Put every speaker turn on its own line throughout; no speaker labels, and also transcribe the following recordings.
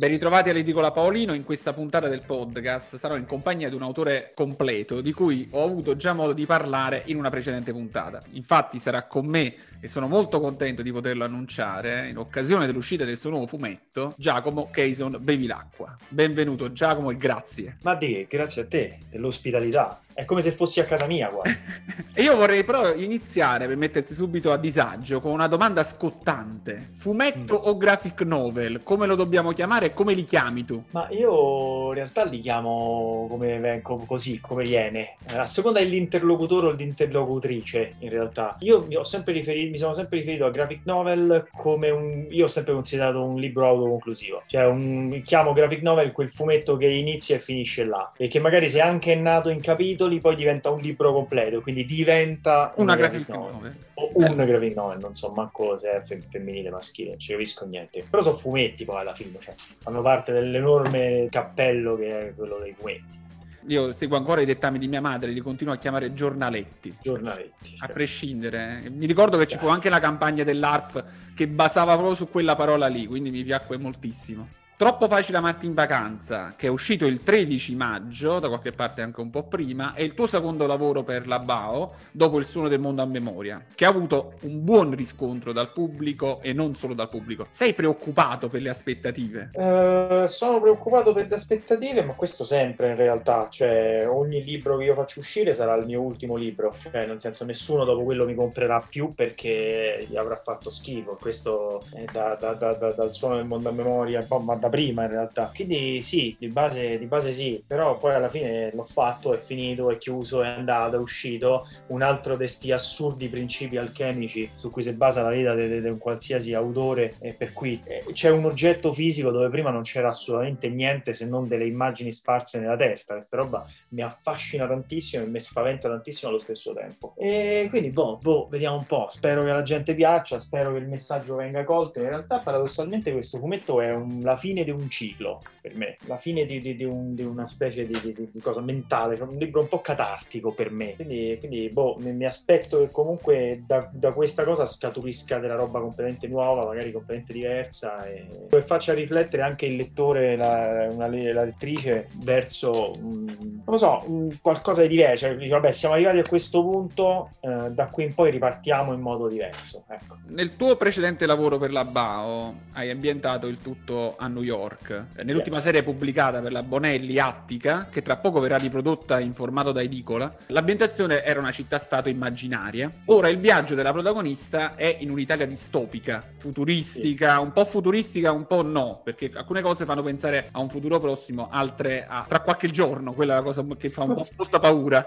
Ben ritrovati all'Edicola Paolino. In questa puntata del podcast sarò in compagnia di un autore completo di cui ho avuto già modo di parlare in una precedente puntata. Infatti sarà con me e sono molto contento di poterlo annunciare in occasione dell'uscita del suo nuovo fumetto, Giacomo Cason Bevilacqua. Benvenuto Giacomo e grazie.
Ma di, grazie a te dell'ospitalità. È come se fossi a casa mia qua.
e io vorrei però iniziare per metterti subito a disagio con una domanda scottante. Fumetto mm. o graphic novel? Come lo dobbiamo chiamare e come li chiami tu?
Ma io in realtà li chiamo come, così, come viene. A seconda dell'interlocutore o dell'interlocutrice, in realtà. Io mi, riferito, mi sono sempre riferito a graphic novel come un... Io ho sempre considerato un libro autoconclusivo. Cioè, un, chiamo graphic novel quel fumetto che inizia e finisce là. E che magari se anche è nato in capitoli capitoli poi diventa un libro completo, quindi diventa
una, una graphic novel. novel.
O eh. un graphic novel, non so manco se è femminile, maschile, non ci capisco niente. Però sono fumetti poi alla fine, cioè, fanno parte dell'enorme cappello che è quello dei fumetti.
Io seguo ancora i dettami di mia madre, li continuo a chiamare giornaletti.
Giornaletti.
A prescindere. Mi ricordo che ci fu anche la campagna dell'ARF che basava proprio su quella parola lì, quindi mi piacque moltissimo. Troppo facile amarti in vacanza, che è uscito il 13 maggio, da qualche parte anche un po' prima, è il tuo secondo lavoro per la BAO, dopo il suono del mondo a memoria, che ha avuto un buon riscontro dal pubblico e non solo dal pubblico. Sei preoccupato per le aspettative?
Uh, sono preoccupato per le aspettative, ma questo sempre in realtà, cioè ogni libro che io faccio uscire sarà il mio ultimo libro, cioè nel senso nessuno dopo quello mi comprerà più perché gli avrà fatto schifo, questo da, da, da, dal suono del mondo a memoria, ma da prima in realtà. Quindi sì, di base, di base sì, però poi alla fine l'ho fatto, è finito, è chiuso, è andato, è uscito. Un altro di questi assurdi principi alchemici su cui si basa la vita di un qualsiasi autore e per cui eh, c'è un oggetto fisico dove prima non c'era assolutamente niente se non delle immagini sparse nella testa. Questa roba mi affascina tantissimo e mi spaventa tantissimo allo stesso tempo. E quindi boh, boh, vediamo un po'. Spero che la gente piaccia, spero che il messaggio venga colto. In realtà paradossalmente questo fumetto è un, la fine di un ciclo per me, la fine di, di, di, un, di una specie di, cosa mentale, cioè un libro un po' catartico per me. Quindi, quindi boh, mi, mi, aspetto che comunque da, da, questa cosa scaturisca della roba completamente nuova, magari completamente diversa e, e faccia riflettere anche il lettore, la, una, la lettrice, verso, um, non lo so, um, qualcosa di diverso. Cioè, dice, vabbè, siamo arrivati a questo punto, eh, da qui in poi ripartiamo in modo diverso. Ecco.
Nel tuo precedente lavoro per la BAO hai ambientato il tutto a New York York. Nell'ultima yes. serie pubblicata per la Bonelli Attica, che tra poco verrà riprodotta in formato da edicola, l'ambientazione era una città-stato immaginaria. Ora il viaggio della protagonista è in un'Italia distopica, futuristica, sì. un po' futuristica, un po' no, perché alcune cose fanno pensare a un futuro prossimo, altre a tra qualche giorno, quella è la cosa che fa un po' molta paura.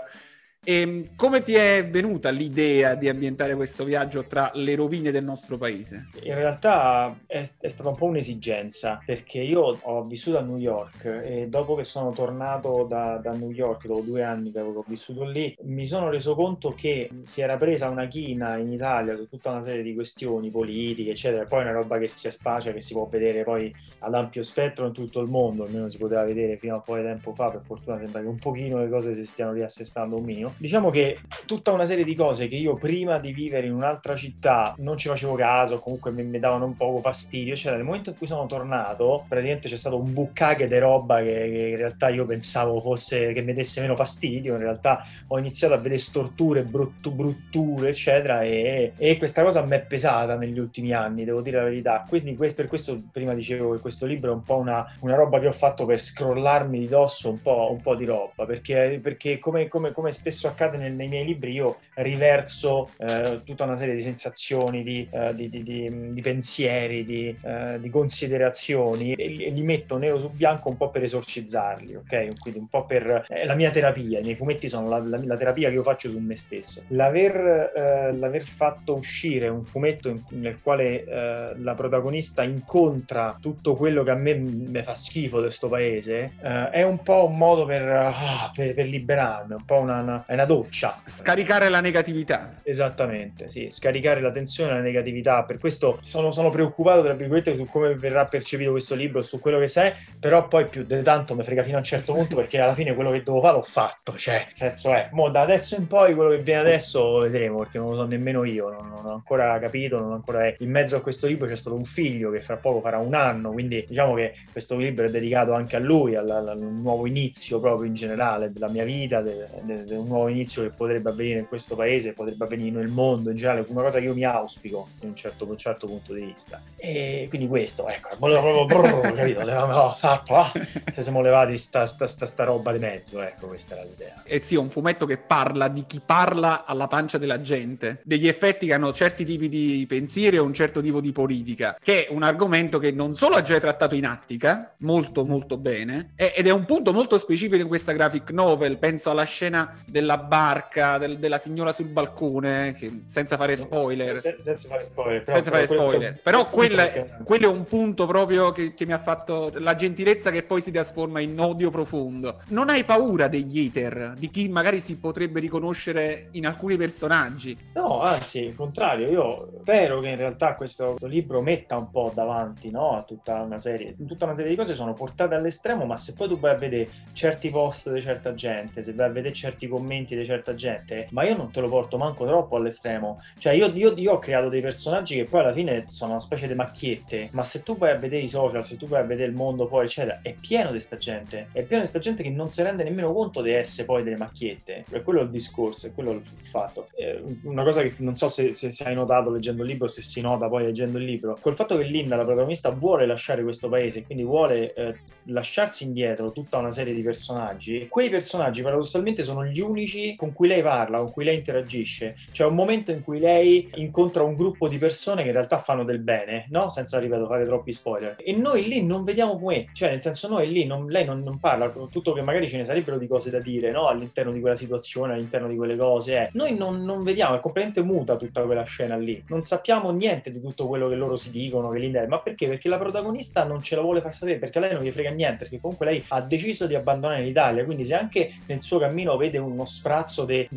E ehm, come ti è venuta l'idea di ambientare questo viaggio tra le rovine del nostro paese?
In realtà è, è, stata un po' un'esigenza, perché io ho vissuto a New York e dopo che sono tornato da, da New York, dopo due anni che avevo vissuto lì, mi sono reso conto che si era presa una china in Italia su tutta una serie di questioni politiche, eccetera. Poi è una roba che si spacia, che si può vedere poi ad ampio spettro in tutto il mondo, almeno si poteva vedere fino a un po' di tempo fa, per fortuna sembra che un pochino le cose si stiano riassestando un minimo diciamo che tutta una serie di cose che io prima di vivere in un'altra città non ci facevo caso, comunque mi, mi davano un poco fastidio, cioè nel momento in cui sono tornato, praticamente c'è stato un bucacche di roba che, che, in realtà io pensavo fosse che mi desse meno fastidio, in realtà ho iniziato a vedere storture, bruttu, brutture, eccetera, e, e questa cosa mi è pesata negli ultimi anni, devo dire la verità. Quindi per questo prima dicevo che questo libro è un po' una, una roba che ho fatto per scrollarmi di dosso un po', un po di roba, perché, perché come, come, come spesso accade nel, nei miei libri, io riverso eh, tutta una serie di sensazioni, di, uh, di, di, di pensieri, di, di considerazioni e, li metto nero su bianco un po' per esorcizzarli, ok? Quindi un po' per eh, la mia terapia. I miei fumetti sono la, la, la, terapia che io faccio su me stesso. L'aver, uh, l'aver fatto uscire un fumetto in, nel quale la protagonista incontra tutto quello che a me mi fa schifo di questo paese è un po' un modo per, ah, per, per liberarmi, un po' una, una è una doccia.
Scaricare la negatività.
Esattamente, sì, scaricare la tensione e la negatività. Per questo sono, sono preoccupato, tra virgolette, su come verrà percepito questo libro, su quello che sei, però poi più di tanto mi frega fino a un certo punto perché alla fine quello che devo fare l'ho fatto. Cioè, nel senso è, mo da adesso in poi quello che viene adesso vedremo perché non lo so nemmeno io, non, non ho ancora capito, non ho ancora... In mezzo a questo libro c'è stato un figlio che fra poco farà un anno, quindi diciamo che questo libro è dedicato anche a lui, al, al nuovo inizio proprio in generale della mia vita, del de, de un nuovo inizio che potrebbe avvenire in questo paese, potrebbe avvenire nel mondo in generale, una cosa che io mi auspico in un certo, un certo punto di vista. E quindi questo, ecco, brrr, capito, l'avevamo fatto, ah, se siamo levati sta, sta, sta, sta roba di mezzo, ecco, questa era l'idea.
E eh sì, un fumetto che parla di chi parla alla pancia della gente, degli effetti che hanno certi tipi di pensieri e un certo tipo di politica, che è un argomento che non solo ha già trattato in Attica, molto molto bene, ed è un punto molto specifico in questa graphic novel, penso alla scena della barca, del, della signora sul balcone, che, senza fare spoiler.
Se, senza fare spoiler.
Però, senza fare spoiler. Però quella, quello è un punto proprio che, che, mi ha fatto la gentilezza che poi si trasforma in odio profondo. Non hai paura degli hater, di chi magari si potrebbe riconoscere in alcuni personaggi?
No, anzi, il contrario, io spero che in realtà questo, questo libro metta un po' davanti no, a tutta una serie, tutta una serie di cose sono portate all'estremo, ma se poi tu vai a vedere certi post di certa gente, se vai a vedere certi commenti di certa gente, ma io non te lo porto manco troppo all'estremo. Cioè, io, io, io ho creato dei personaggi che poi alla fine sono una specie di macchiette, ma se tu vai a vedere i social, se tu vai a vedere il mondo fuori, eccetera, è pieno di sta gente, è pieno di sta gente che non si rende nemmeno conto di essere poi delle macchiette. E quello è il discorso, è quello il fatto. È una cosa che non so se, se, se hai notato leggendo il libro, se si nota poi leggendo il libro, col fatto che Linda, la protagonista, vuole lasciare questo paese, quindi vuole eh, lasciarsi indietro tutta una serie di personaggi, quei personaggi paradossalmente sono gli unici con cui lei parla, con cui lei interagisce. C'è un momento in cui lei incontra un gruppo di persone che in realtà fanno del bene, no? Senza, ripeto, fare troppi spoiler. E noi lì non vediamo come, cioè nel senso noi lì, non, lei non, non, parla, tutto che magari ce ne sarebbero di cose da dire, no? All'interno di quella situazione, all'interno di quelle cose. Eh. Noi non, non, vediamo, è completamente muta tutta quella scena lì. Non sappiamo niente di tutto quello che loro si dicono, che l'India... Ma perché? Perché la protagonista non ce la vuole far sapere, perché a lei non gli frega niente, perché comunque lei ha deciso di abbandonare l'Italia, quindi se anche nel suo cammino vede uno sprazzo di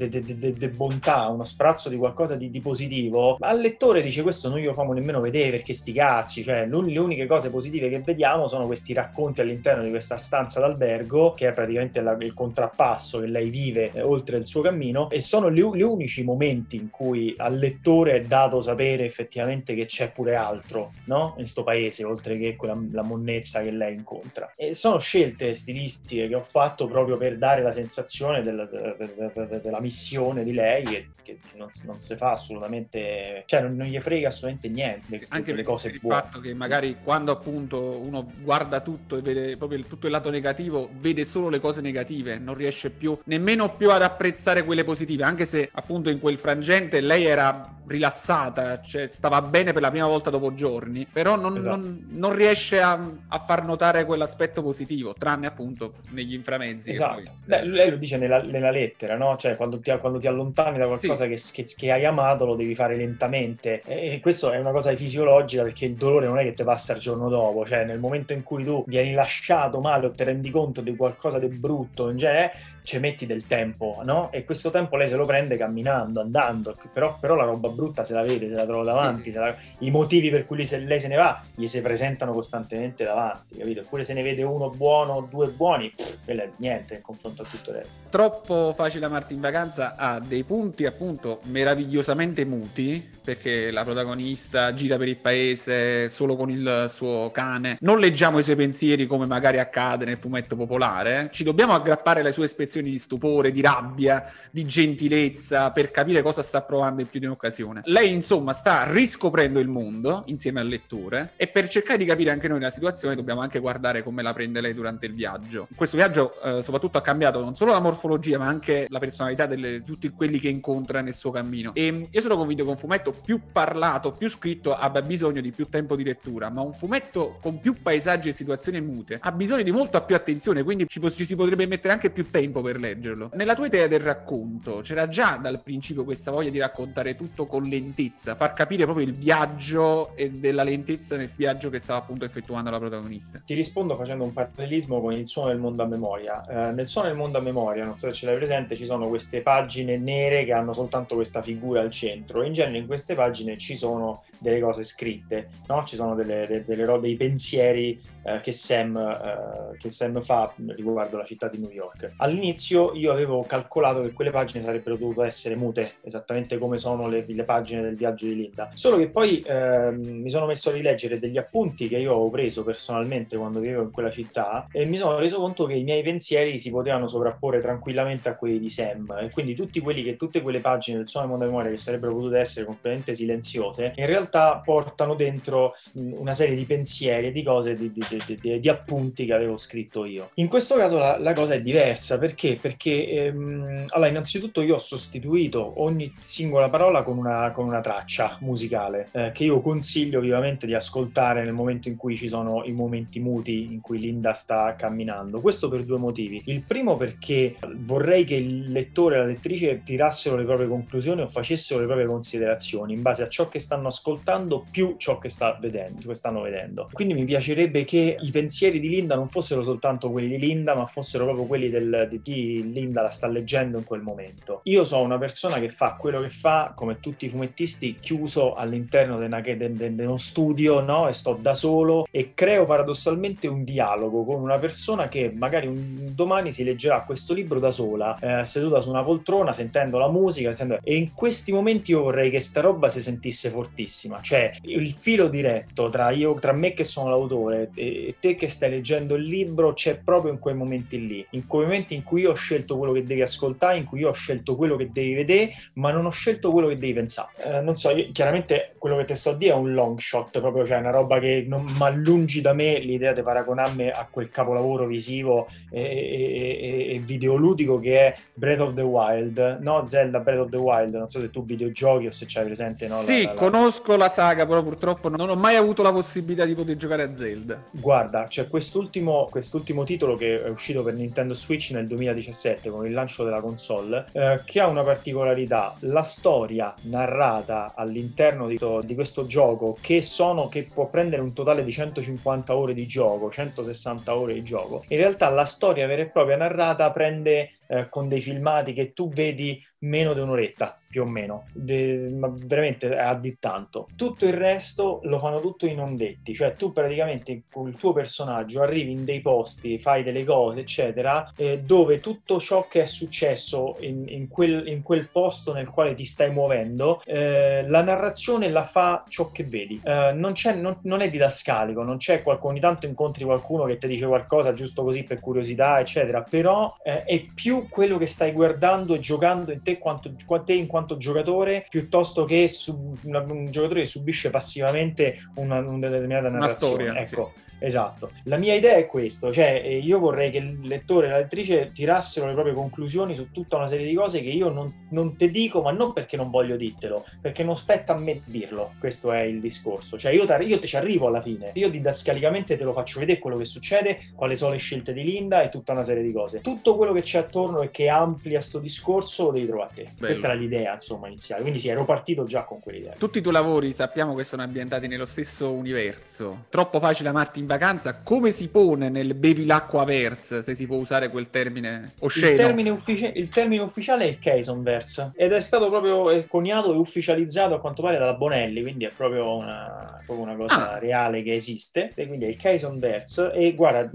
bontà, uno sprazzo di qualcosa di, di, positivo, al lettore dice questo non glielo famo nemmeno vedere perché sti cazzi, cioè le uniche cose positive che vediamo sono questi racconti all'interno di questa stanza d'albergo, che è praticamente la, il contrappasso che lei vive eh, oltre il suo cammino, e sono gli, gli unici momenti in cui al lettore è dato sapere effettivamente che c'è pure altro, no? In questo paese, oltre che quella la monnezza che lei incontra. E sono scelte stilistiche che ho fatto proprio per dare la sensazione della, della, della missione di lei che, che non, non, si fa assolutamente, cioè non, non gli frega assolutamente niente.
Anche le cose il buone. fatto che magari quando appunto uno guarda tutto e vede proprio il, tutto il lato negativo, vede solo le cose negative, non riesce più nemmeno più ad apprezzare quelle positive, anche se appunto in quel frangente lei era rilassata, cioè stava bene per la prima volta dopo giorni, però non, esatto. non, non riesce a, a, far notare quell'aspetto positivo, tranne appunto negli inframezzi.
Esatto. Poi... Lei, lei, lo dice nella, nella lettera, no? Cioè quando ti, quando ti allontani da qualcosa sì. che, che, che, hai amato lo devi fare lentamente e questo è una cosa fisiologica perché il dolore non è che ti passa il giorno dopo, cioè nel momento in cui tu vieni lasciato male o ti rendi conto di qualcosa di brutto in genere ci metti del tempo, no? E questo tempo lei se lo prende camminando, andando, però, però la roba brutta se la vede, se la trova davanti, sì. La... i motivi per cui lei se ne va gli si presentano costantemente davanti, capito? Eppure se ne vede uno buono, due buoni, pff, niente in confronto a tutto il resto.
Troppo facile amarti in vacanza ha dei punti appunto meravigliosamente muti, perché la protagonista gira per il paese solo con il suo cane. Non leggiamo i suoi pensieri come magari accade nel fumetto popolare, ci dobbiamo aggrappare alle sue espressioni espressioni di stupore, di rabbia, di gentilezza per capire cosa sta provando in più di un'occasione. Lei, insomma, sta riscoprendo il mondo insieme al lettore e per cercare di capire anche noi la situazione dobbiamo anche guardare come la prende lei durante il viaggio. Questo viaggio eh, soprattutto ha cambiato non solo la morfologia ma anche la personalità di tutti quelli che incontra nel suo cammino. E io sono convinto che un fumetto più parlato, più scritto abbia bisogno di più tempo di lettura, ma un fumetto con più paesaggi e situazioni mute ha bisogno di molta più attenzione, quindi ci, ci si potrebbe mettere anche più tempo per leggerlo. Nella tua idea del racconto c'era già dal principio questa voglia di raccontare tutto con lentezza, far capire proprio il viaggio e della lentezza nel viaggio che stava appunto effettuando la protagonista.
Ti rispondo facendo un parallelismo con il suono del mondo a memoria. Eh, nel suono del mondo a memoria, non so se ce l'hai presente, ci sono queste pagine nere che hanno soltanto questa figura al centro. In genere in queste pagine ci sono delle cose scritte, no? ci sono delle, delle, delle, dei pensieri eh, che, Sam, eh, che, Sam, fa riguardo la città di New York. All'inizio io avevo calcolato che quelle pagine sarebbero dovute essere mute, esattamente come sono le, le pagine del viaggio di Linda. Solo che poi eh, mi sono messo a rileggere degli appunti che io avevo preso personalmente quando vivevo in quella città e mi sono reso conto che i miei pensieri si potevano sovrapporre tranquillamente a quelli di Sam e quindi tutti quelli che, tutte quelle pagine del suo mondo memoria che sarebbero potute essere completamente silenziose in realtà portano dentro una serie di pensieri di cose di, di, di, di, di appunti che avevo scritto io. In questo caso la, la cosa è diversa perché? Perché ehm, allora, innanzitutto io ho sostituito ogni singola parola con una, con una traccia musicale eh, che io consiglio vivamente di ascoltare nel momento in cui ci sono i momenti muti in cui Linda sta camminando. Questo per due motivi. Il primo perché vorrei che il lettore e la lettrice tirassero le proprie conclusioni o facessero le proprie considerazioni in base a ciò che stanno ascoltando più ciò che, sta vedendo, che stanno vedendo. Quindi mi piacerebbe che i pensieri di Linda non fossero soltanto quelli di Linda, ma fossero proprio quelli del, di chi Linda la sta leggendo in quel momento. Io sono una persona che fa quello che fa, come tutti i fumettisti, chiuso all'interno di uno studio, no? E sto da solo e creo paradossalmente un dialogo con una persona che magari un domani si leggerà questo libro da sola, eh, seduta su una poltrona, sentendo la musica, sentendo... e in questi momenti io vorrei che sta roba si sentisse fortissima, cioè il filo diretto tra, io, tra me che sono l'autore e te che stai leggendo il libro c'è proprio in quei momenti lì, in quei momenti in cui io ho scelto quello che devi ascoltare, in cui io ho scelto quello che devi vedere, ma non ho scelto quello che devi pensare. Eh, non so, io, chiaramente quello che ti sto a dire è un long shot, proprio cioè una roba che non mi allungi da me l'idea di paragonarmi a quel capolavoro visivo e, e, e, videoludico che è Breath of the Wild, no? Zelda Breath of the Wild, non so se tu videogiochi o se c'hai presente, no?
Sì, la, la, conosco la saga, però purtroppo non ho mai avuto la possibilità di poter giocare a Zelda.
Guarda, c'è quest'ultimo, quest'ultimo titolo che è uscito per Nintendo Switch nel 2017 con il lancio della console, eh, che ha una particolarità. La storia narrata all'interno di, di questo gioco, che, sono, che può prendere un totale di 150 ore di gioco, 160 ore di gioco, in realtà la storia vera e propria narrata prende eh, con dei filmati che tu vedi meno di un'oretta più o meno, de, ma veramente a di tanto. Tutto il resto lo fanno tutto in ondetti, cioè tu praticamente con il tuo personaggio arrivi in dei posti, fai delle cose, eccetera, eh, dove tutto ciò che è successo in, in, quel, in, quel, posto nel quale ti stai muovendo, eh, la narrazione la fa ciò che vedi. Eh, non, non, non, è didascalico, non c'è qualcuno, ogni tanto incontri qualcuno che ti dice qualcosa giusto così per curiosità, eccetera, però eh, è più quello che stai guardando e giocando in te quanto, te in quanto giocatore piuttosto che su, un giocatore che subisce passivamente una, una determinata narrazione. Una storia, ecco. Sì Esatto. La mia idea è questo, cioè eh, io vorrei che il lettore e la lettrice tirassero le proprie conclusioni su tutta una serie di cose che io non, non te dico, ma non perché non voglio dirtelo, perché non spetta a me dirlo. Questo è il discorso. Cioè io, io te ci arrivo alla fine, io didascalicamente te lo faccio vedere quello che succede, quali sono le scelte di Linda e tutta una serie di cose. Tutto quello che c'è attorno e che amplia sto discorso lo devi trovare a te. Bello. Questa era l'idea, insomma, iniziale. Quindi sì, ero partito già con quell'idea.
Tutti i tuoi lavori sappiamo che sono ambientati nello stesso universo. Troppo facile amarti in vacanza, come si pone nel bevi l'acqua verse, se si può usare quel termine osceno?
Il termine, uffici- il termine ufficiale è il Casonverse ed è stato proprio coniato e ufficializzato a quanto pare dalla Bonelli, quindi è proprio una, proprio una cosa ah. reale che esiste. E quindi è il Casonverse e guarda,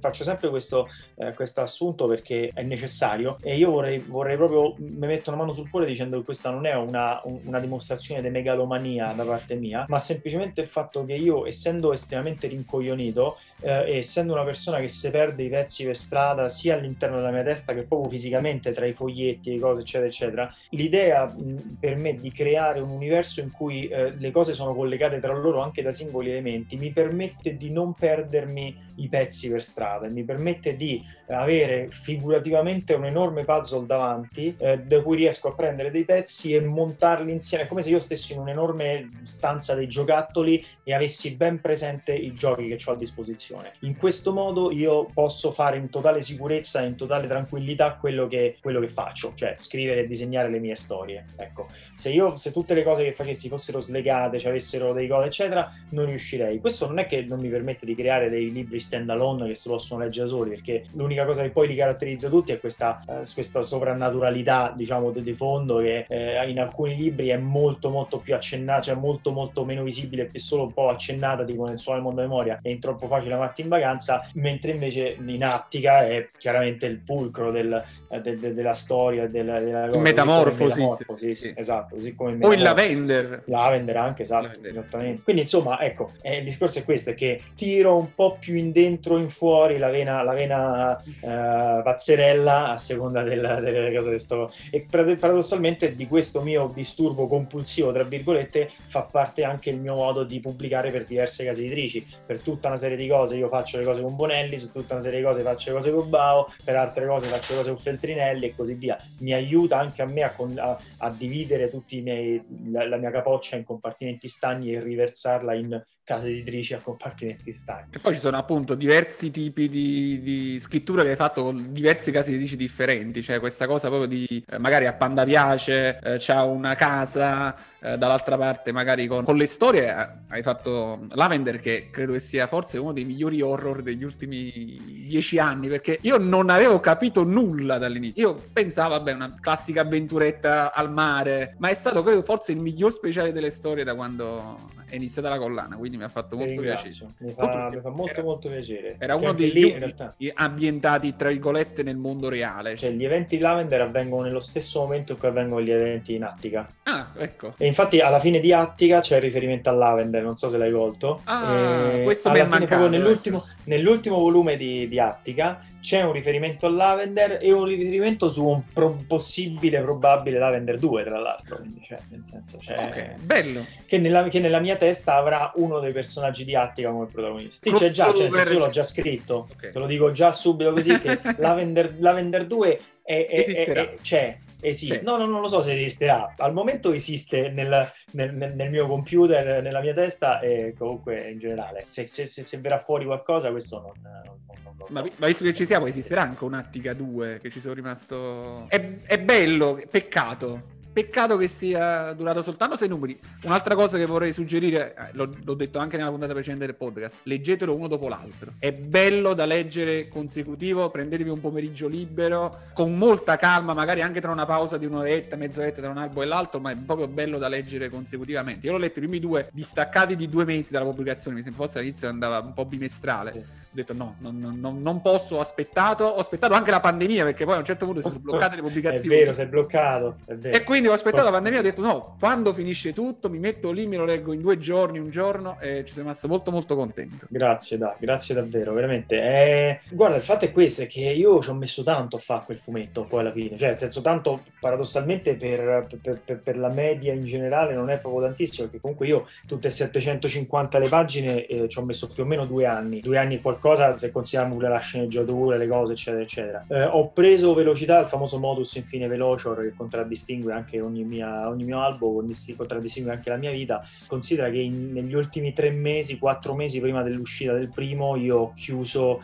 faccio sempre questo eh, assunto perché è necessario e io vorrei, vorrei proprio, mi metto una mano sul cuore dicendo che questa non è una, una dimostrazione di megalomania da parte mia, ma semplicemente il fatto che io, essendo estremamente rincoglionito, rincoglionito eh, essendo una persona che si perde i pezzi per strada sia all'interno della mia testa che proprio fisicamente tra i foglietti, le cose eccetera eccetera, l'idea mh, per me di creare un universo in cui eh, le cose sono collegate tra loro anche da singoli elementi mi permette di non perdermi i pezzi per strada, mi permette di avere figurativamente un enorme puzzle davanti eh, da cui riesco a prendere dei pezzi e montarli insieme. È come se io stessi in un'enorme stanza dei giocattoli e avessi ben presente i giochi che ho a disposizione. In questo modo io posso fare in totale sicurezza e in totale tranquillità quello che, quello che faccio, cioè scrivere e disegnare le mie storie. Ecco, se io, se tutte le cose che facessi fossero slegate, cioè avessero dei cose, eccetera, non riuscirei. Questo non è che non mi permette di creare dei libri stand alone che si possono leggere da soli, perché l'unica cosa che poi li caratterizza tutti è questa, eh, questa sovrannaturalità, diciamo, di, di fondo che eh, in alcuni libri è molto molto più accennata, cioè molto molto meno visibile e solo un po' accennata, tipo nel suo mondo memoria, è in troppo facile amarti in vacanza, mentre invece in Attica è chiaramente il fulcro del, de, de, della storia, della, della
metamorfosi,
metamorfosi sì. esatto, così come
o il Lavender.
Lavender anche, esatto, Lavender. esattamente. Quindi insomma, ecco, eh, il discorso è questo, è che tiro un po' più in dentro, in fuori la vena, la vena eh, pazzerella a seconda della, delle cose che sto... E paradossalmente di questo mio disturbo compulsivo, tra virgolette, fa parte anche il mio modo di pubblicare per diverse case editrici. Per tutta una serie di cose io faccio le cose con Bonelli, su tutta una serie di cose faccio le cose con Bao, per altre cose faccio le cose con Feltrinelli e così via. Mi aiuta anche a me a, a, a dividere miei, la, la mia capoccia in compartimenti stagni e riversarla in case editrici a compartimenti stagni.
E poi ci sono appunto diversi tipi di, di scrittura che hai fatto con diversi casi editrici differenti, cioè questa cosa proprio di eh, magari a Panda piace, eh, c'ha una casa, eh, dall'altra parte magari con, con, le storie eh, hai fatto Lavender che credo che sia forse uno dei migliori horror degli ultimi dieci anni perché io non avevo capito nulla dall'inizio. Io pensavo, vabbè, una classica avventuretta al mare, ma è stato credo forse il miglior speciale delle storie da quando è iniziata la collana, quindi mi ha fatto molto piacere.
Mi fa, mi fa molto
era,
molto piacere.
Era uno degli lì, realtà... ambientati, tra virgolette, nel mondo reale.
Cioè, gli eventi Lavender avvengono nello stesso momento in cui avvengono gli eventi in Attica.
Ah, ecco.
E infatti alla fine di Attica c'è il riferimento a Lavender, non so se l'hai colto.
Ah, e questo mi è mancato.
Nell'ultimo, ecco. nell'ultimo volume di, di Attica c'è un riferimento a Lavender e un riferimento su un pro- possibile, probabile Lavender 2, tra l'altro. Quindi, cioè, nel senso, cioè,
okay, bello.
Che nella, che nella, mia testa avrà uno dei personaggi di Attica come protagonista. Sì, c'è già, cioè, io l'ho già scritto, okay. te lo dico già subito così, che Lavender, Lavender 2 è, è, è, è, c'è esiste. No, no, non lo so se esisterà. Al momento esiste nel, nel, nel, mio computer, nella mia testa e comunque in generale. Se, se, se, se verrà fuori qualcosa, questo non, non, non lo so.
Ma, ma, visto che ci siamo, esisterà anche un Attica 2 che ci sono rimasto. È, è bello, peccato. Peccato che sia durato soltanto sei numeri. Un'altra cosa che vorrei suggerire, eh, l'ho, l'ho, detto anche nella puntata precedente del podcast, leggetelo uno dopo l'altro. È bello da leggere consecutivo, prendetevi un pomeriggio libero, con molta calma, magari anche tra una pausa di un'oretta, mezz'oretta tra un albo e l'altro, ma è proprio bello da leggere consecutivamente. Io l'ho letto i primi due distaccati di due mesi dalla pubblicazione, mi sembra forse all'inizio andava un po' bimestrale detto no, non, non, non, posso, ho aspettato, ho aspettato anche la pandemia perché poi a un certo punto si sono bloccate le pubblicazioni.
È vero, si è bloccato. È
e quindi ho aspettato la pandemia, ho detto no, quando finisce tutto mi metto lì, me lo leggo in due giorni, un giorno e ci sono rimasto molto molto contento.
Grazie, da, grazie davvero, veramente. Eh, guarda, il fatto è questo, è che io ci ho messo tanto a fare quel fumetto poi alla fine, cioè nel senso tanto paradossalmente per, per, per, per, la media in generale non è proprio tantissimo, perché comunque io tutte 750 le pagine eh, ci ho messo più o meno due anni, due anni e qualcosa qualcosa se consideriamo pure la sceneggiatura, le cose, eccetera, eccetera. Eh, ho preso velocità, il famoso modus infine velocior che contraddistingue anche ogni, mia, ogni mio album, contraddistingue anche la mia vita. Considera che in, negli ultimi tre mesi, quattro mesi prima dell'uscita del primo, io ho chiuso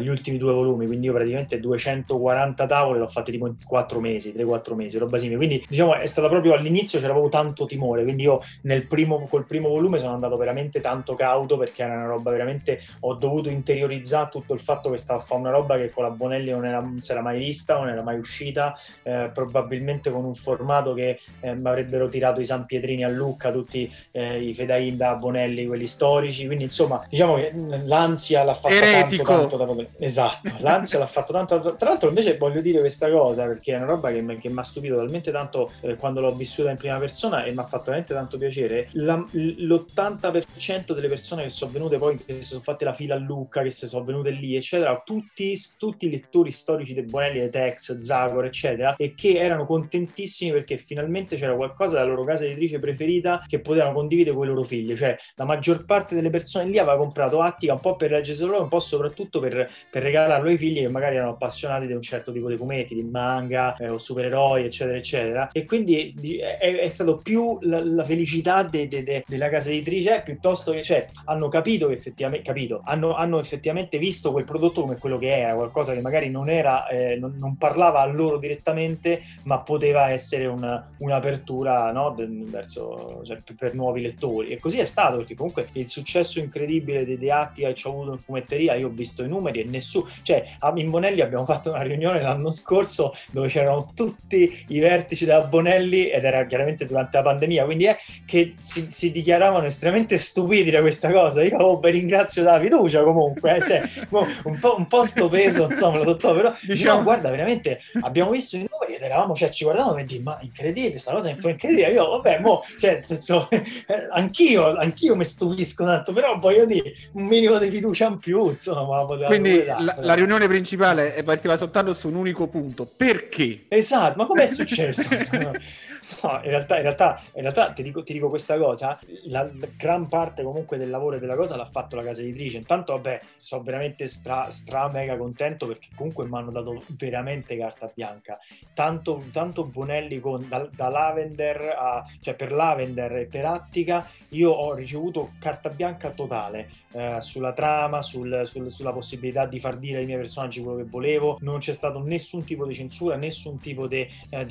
gli ultimi due volumi, quindi io praticamente 240 tavole l'ho fatte tipo in 4 mesi, 3-4 mesi, roba simile. Quindi diciamo è stata proprio all'inizio c'era proprio tanto timore, quindi io nel primo, col primo volume sono andato veramente tanto cauto perché era una roba veramente, ho dovuto interiorizzare tutto il fatto che stavo a fare una roba che con la Bonelli non, era, non si era mai vista, non era mai uscita, eh, probabilmente con un formato che eh, mi avrebbero tirato i San Pietrini a Lucca, tutti eh, i Fedain da Bonelli, quelli storici, quindi insomma diciamo che l'ansia l'ha fatta Eretico. tanto, tanto da poter... Esatto, l'ansia l'ha fatto tanto. Tra l'altro, invece, voglio dire questa cosa perché è una roba che, mi ha stupito talmente tanto eh, quando l'ho vissuta in prima persona e mi ha fatto veramente tanto piacere. La, l'80% delle persone che sono venute poi, che si sono fatte la fila a Lucca, che si sono venute lì, eccetera, tutti, tutti i lettori storici dei Bonelli, dei Tex, Zagor, eccetera, e che erano contentissimi perché finalmente c'era qualcosa della loro casa editrice preferita che potevano condividere con i loro figli. Cioè, la maggior parte delle persone lì aveva comprato Attica un po' per leggersi loro, un po' soprattutto per, per, regalarlo ai figli che magari erano appassionati di un certo tipo di fumetti, di manga eh, o supereroi, eccetera, eccetera. E quindi è, è stato più la, la felicità de, de, de, della casa editrice piuttosto che cioè, hanno capito che effettivamente capito, hanno, hanno, effettivamente visto quel prodotto come quello che era, qualcosa che magari non era, eh, non, non, parlava a loro direttamente, ma poteva essere una, un'apertura no? verso, cioè, per nuovi lettori. E così è stato, perché comunque il successo incredibile dei Deatti che ci ho avuto in fumetteria, io ho visto i numeri e nessuno, cioè a Bonelli abbiamo fatto una riunione l'anno scorso dove c'erano tutti i vertici da Bonelli ed era chiaramente durante la pandemia, quindi è che si, si dichiaravano estremamente stupidi da questa cosa. Io oh, vi ringrazio della fiducia comunque, eh, cioè, un, po', un po' sto peso, insomma, dottor, però diciamo, no, guarda, veramente abbiamo visto i numeri ed eravamo, cioè ci guardavamo e dici, ma incredibile, questa cosa è incredibile. Io, vabbè, mo, cioè, senso, anch'io, anch'io mi stupisco tanto, però voglio dire, un minimo di fiducia in più, insomma.
Quindi la, la, riunione principale partiva soltanto su un unico punto, perché?
Esatto, ma com'è successo? No, in realtà, in realtà, in realtà ti, dico, ti, dico, questa cosa, la, gran parte comunque del lavoro e della cosa l'ha fatto la casa editrice. Intanto, vabbè, sono veramente stra, stra mega contento perché comunque mi hanno dato veramente carta bianca. Tanto, tanto Bonelli con, da, da, Lavender a, cioè per Lavender e per Attica, io ho ricevuto carta bianca totale eh, sulla trama, sul, sul, sulla possibilità di far dire ai miei personaggi quello che volevo. Non c'è stato nessun tipo di censura, nessun tipo di eh,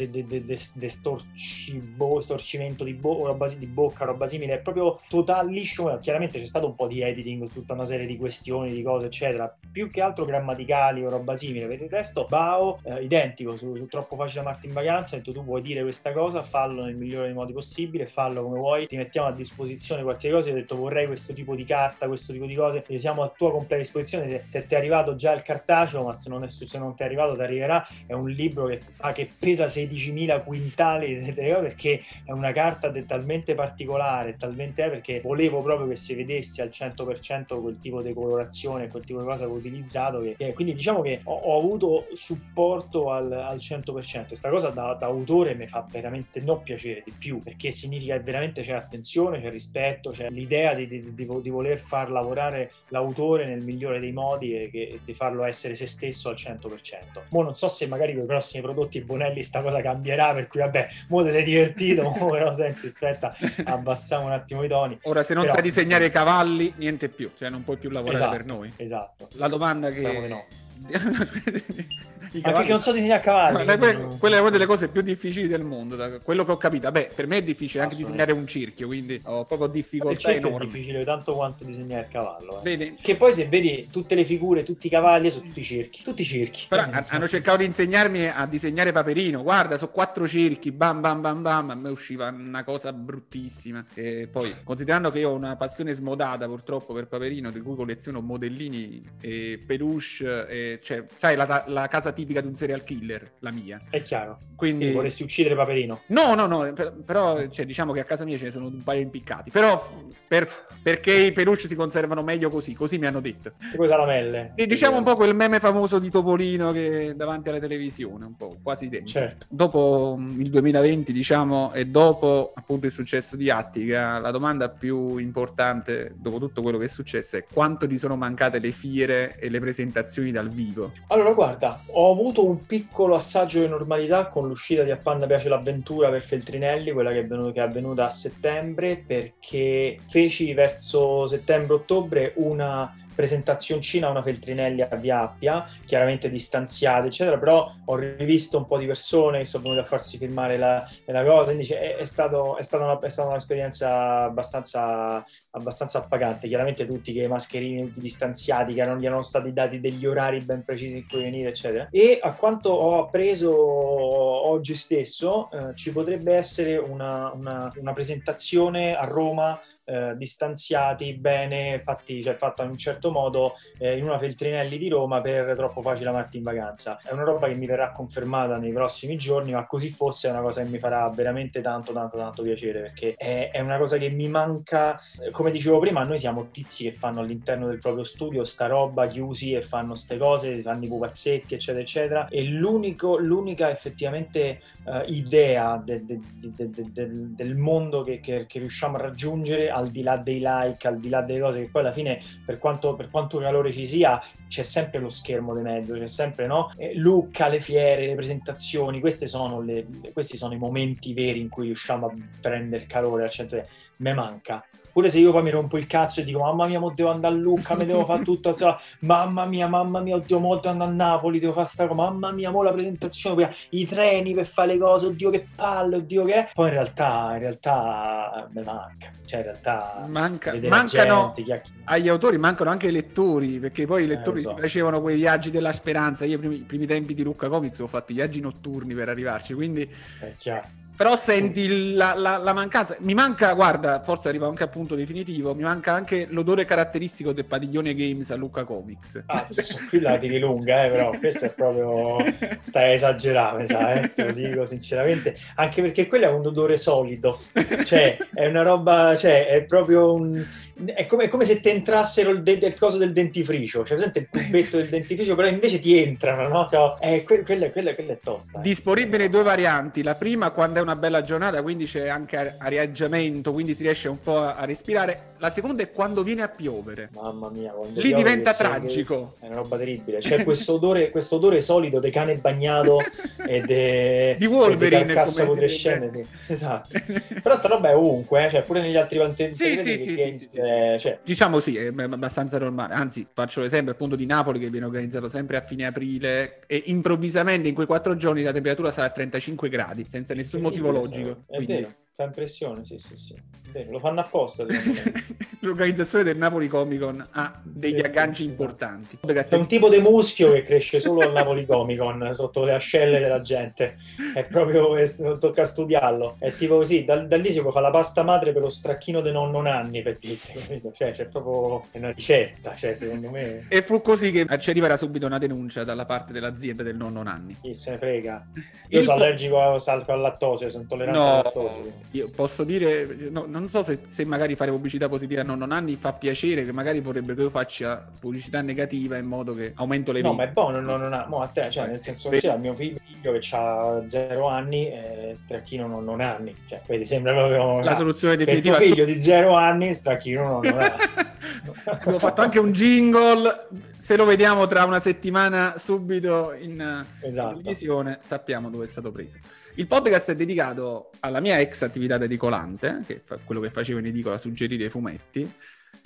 storcibo, storcimento di, bo- roba, di bocca, roba simile. È proprio totale liscio. Chiaramente c'è stato un po' di editing su tutta una serie di questioni, di cose, eccetera. Più che altro grammaticali o roba simile. Per il resto, Bao, eh, identico su, su, Troppo Facile da Martin Vacanza. Ha detto tu vuoi dire questa cosa, fallo nel migliore dei modi possibile, fallo come vuoi, ti mettiamo a disposizione qualsiasi cosa. Ho detto vorrei questo tipo di carta, questo questo tipo di cose e siamo a tua completa disposizione se, se ti è arrivato già il cartaceo ma se non, è, se non ti è arrivato ti arriverà è un libro che, ah, che pesa 16.000 quintali perché è una carta talmente particolare talmente è perché volevo proprio che si vedesse al 100% quel tipo di colorazione quel tipo di cosa che ho utilizzato che, che, quindi diciamo che ho, ho avuto supporto al, al 100% questa cosa da, da, autore mi fa veramente non piacere di più perché significa che veramente c'è attenzione c'è rispetto c'è l'idea di, di, di, di voler farla lavorare l'autore nel migliore dei modi e, che, di farlo essere se stesso al 100%. Mo non so se magari con i prossimi prodotti Bonelli sta cosa cambierà, per cui vabbè, mo ti sei divertito, però senti, aspetta, abbassiamo un attimo i toni.
Ora, se non però, sai disegnare i cavalli, niente più, cioè non puoi più lavorare
esatto,
per noi.
Esatto.
La domanda che... che no.
I Ma perché non so disegnare cavalli.
Ma, quindi... Quella è una delle cose più difficili del mondo, da quello che ho capito. Beh, per me è difficile anche disegnare un cerchio, quindi ho proprio difficoltà enormi.
È difficile tanto quanto disegnare il cavallo. Eh. Vedi? Che poi se vedi tutte le figure, tutti i cavalli, sono tutti cerchi, tutti cerchi.
Però hanno cercato di insegnarmi a disegnare Paperino. Guarda, sono quattro cerchi, bam bam bam bam, a me usciva una cosa bruttissima. E poi, considerando che io ho una passione smodata purtroppo per Paperino, di cui colleziono modellini e peluche, e, cioè, sai, la, la casa tipica di un serial killer, la mia.
È chiaro. Quindi, Quindi vorresti uccidere Paperino?
No, no, no, per, però cioè, diciamo che a casa mia ce ne sono un paio impiccati. Però per, perché i peluche si conservano meglio così, così mi hanno detto.
Tipo salamelle.
E diciamo un po' quel meme famoso di Topolino che davanti alla televisione, un po' quasi identico.
Certo.
Dopo mm, il 2020, diciamo, e dopo appunto il successo di Attica, la domanda più importante dopo tutto quello che è successo è quanto ti sono mancate le fiere e le presentazioni dal vivo?
Allora, guarda, ho avuto un piccolo assaggio di normalità con l'uscita di A Panda piace l'avventura per Feltrinelli, quella che è, venuta, che è avvenuta a settembre, perché feci verso settembre-ottobre una presentazioncina una Feltrinelli a Via Appia, chiaramente distanziata, eccetera, però ho rivisto un po' di persone che sono venute a farsi filmare la, la cosa, quindi è, è, stato, è, stata una, è stata un'esperienza abbastanza abbastanza appagante. Chiaramente tutti che i mascherini tutti distanziati, che non gli erano stati dati degli orari ben precisi in cui venire, eccetera. E a quanto ho appreso oggi stesso, eh, ci potrebbe essere una, una, una presentazione a Roma eh, distanziati bene, fatti, cioè fatta in un certo modo eh, in una Feltrinelli di Roma per troppo facile amarti in vacanza. È una roba che mi verrà confermata nei prossimi giorni, ma così fosse è una cosa che mi farà veramente tanto tanto tanto piacere perché è, è una cosa che mi manca, come dicevo prima, noi siamo tizi che fanno all'interno del proprio studio sta roba chiusi e fanno ste cose, fanno i pupazzetti eccetera eccetera e l'unica effettivamente uh, idea de, de, de, del mondo che, che, che riusciamo a raggiungere al di là dei like, al di là delle cose, che poi alla fine, per quanto, per quanto calore ci sia, c'è sempre lo schermo di mezzo, c'è sempre, no? Eh, Lucca, le fiere, le presentazioni, sono le, questi sono i momenti veri in cui riusciamo a prendere il calore al centro. Me manca Pure se io poi mi rompo il cazzo e dico mamma mia, mo devo andare a Lucca, mi devo fare tutto, mamma mia, mamma mia, oddio, mo devo andare a Napoli, devo fare sta cosa, mamma mia, mo la presentazione, i treni per fare le cose, oddio che palle, oddio che. Poi in realtà, in realtà mi manca, cioè in realtà
Manca, mancano gente, agli autori, mancano anche i lettori, perché poi i eh, lettori eh, so. facevano quei viaggi della speranza. Io i primi, primi tempi di Lucca Comics ho fatto i viaggi notturni per arrivarci, quindi...
Chiaro
però senti la, la, la, mancanza. Mi manca, guarda, forse arriva anche al punto definitivo. Mi manca anche l'odore caratteristico del padiglione Games a Luca Comics.
Cazzo, qui la tiri lunga, eh, però questo è proprio. Stai esagerando, sa, eh, te lo dico sinceramente. Anche perché quello è un odore solido, cioè è una roba, cioè è proprio un è come, è come, se ti entrassero il, de- il, coso del dentifricio, cioè presente il tubetto del dentifricio, però invece ti entrano, no? Cioè, eh, que- quella, quella, quella, è tosta.
Eh. Disponibile due varianti, la prima quando è una bella giornata, quindi c'è anche arieggiamento, quindi si riesce un po' a respirare, la seconda è quando viene a piovere.
Mamma mia,
lì diventa tragico.
È una roba terribile, c'è questo odore, questo odore solido di cane bagnato e de...
di Wolverine,
cassa putrescente, sì. esatto. però sta roba è ovunque, eh? cioè pure negli altri vantaggi
sì, sì, sì, sì, sì, sì cioè... Diciamo sì, è abbastanza normale. Anzi, faccio l'esempio appunto di Napoli che viene organizzato sempre a fine aprile e improvvisamente in quei quattro giorni la temperatura sarà a 35 gradi, senza nessun motivo logico.
Quindi... Fa impressione, sì, sì, sì. Bene, lo fanno apposta.
L'organizzazione del Napoli Comic Con ha degli sì, agganci sì, importanti.
È un tipo di muschio che cresce solo al Napoli Comic Con, sotto le ascelle della gente. È proprio, questo, tocca studiarlo. È tipo così, da, da lì si può fare la pasta madre per lo stracchino dei nonno nanni, per dirti, Cioè, c'è proprio una ricetta, cioè, secondo me.
E fu così che ci arriverà subito una denuncia dalla parte dell'azienda del nonno nanni.
Chi se ne frega. Io Il sono po- allergico al lattosio, sono intollerante no. al lattosio
io posso dire, no, non so se, se, magari fare pubblicità positiva a nonno Nanni fa piacere, che magari vorrebbe che io faccia pubblicità negativa in modo che aumento le vite.
No, ma è buono, no, non ha, mo a te, cioè nel senso sia il mio figlio che ha zero anni e stracchino nonno Nanni, cioè quindi sembra proprio...
La soluzione definitiva.
Per tuo figlio di zero anni, stracchino nonno Nanni.
Abbiamo fatto anche un jingle, se lo vediamo tra una settimana subito in, esatto. televisione sappiamo dove è stato preso. Il podcast è dedicato alla mia ex attività dedicolante, che è quello che facevo in edicola, suggerire fumetti.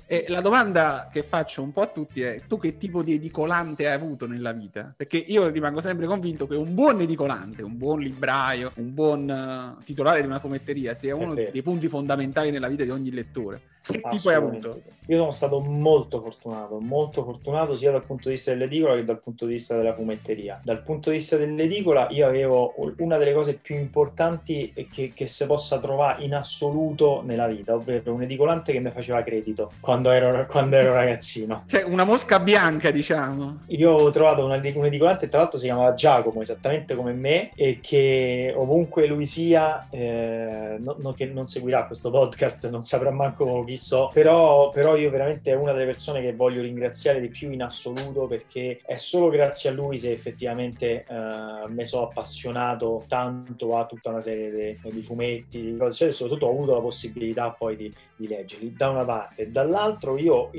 E la domanda che faccio un po' a tutti è: tu che tipo di edicolante hai avuto nella vita? Perché io rimango sempre convinto che un buon edicolante, un buon libraio, un buon uh, titolare di una fumetteria sia uno dei punti fondamentali nella vita di ogni lettore. Che tipo hai avuto?
Io sono stato molto fortunato, molto fortunato sia dal punto di vista dell'edicola che dal punto di vista della fumetteria. Dal punto di vista dell'edicola io avevo una delle cose più importanti che, che si possa trovare in assoluto nella vita, ovvero un edicolante che mi faceva credito quando ero, quando ero ragazzino.
Cioè una mosca bianca diciamo.
Io ho trovato un, un edicolante tra l'altro si chiamava Giacomo, esattamente come me, e che ovunque lui sia, eh, no, no, che non seguirà questo podcast, non saprà manco chi so, però, però, io veramente è una delle persone che voglio ringraziare di più in assoluto perché è solo grazie a lui se effettivamente uh, mi sono appassionato tanto a tutta una serie di, di fumetti, di cose, cioè, soprattutto ho avuto la possibilità poi di, di leggerli da una parte, dall'altro io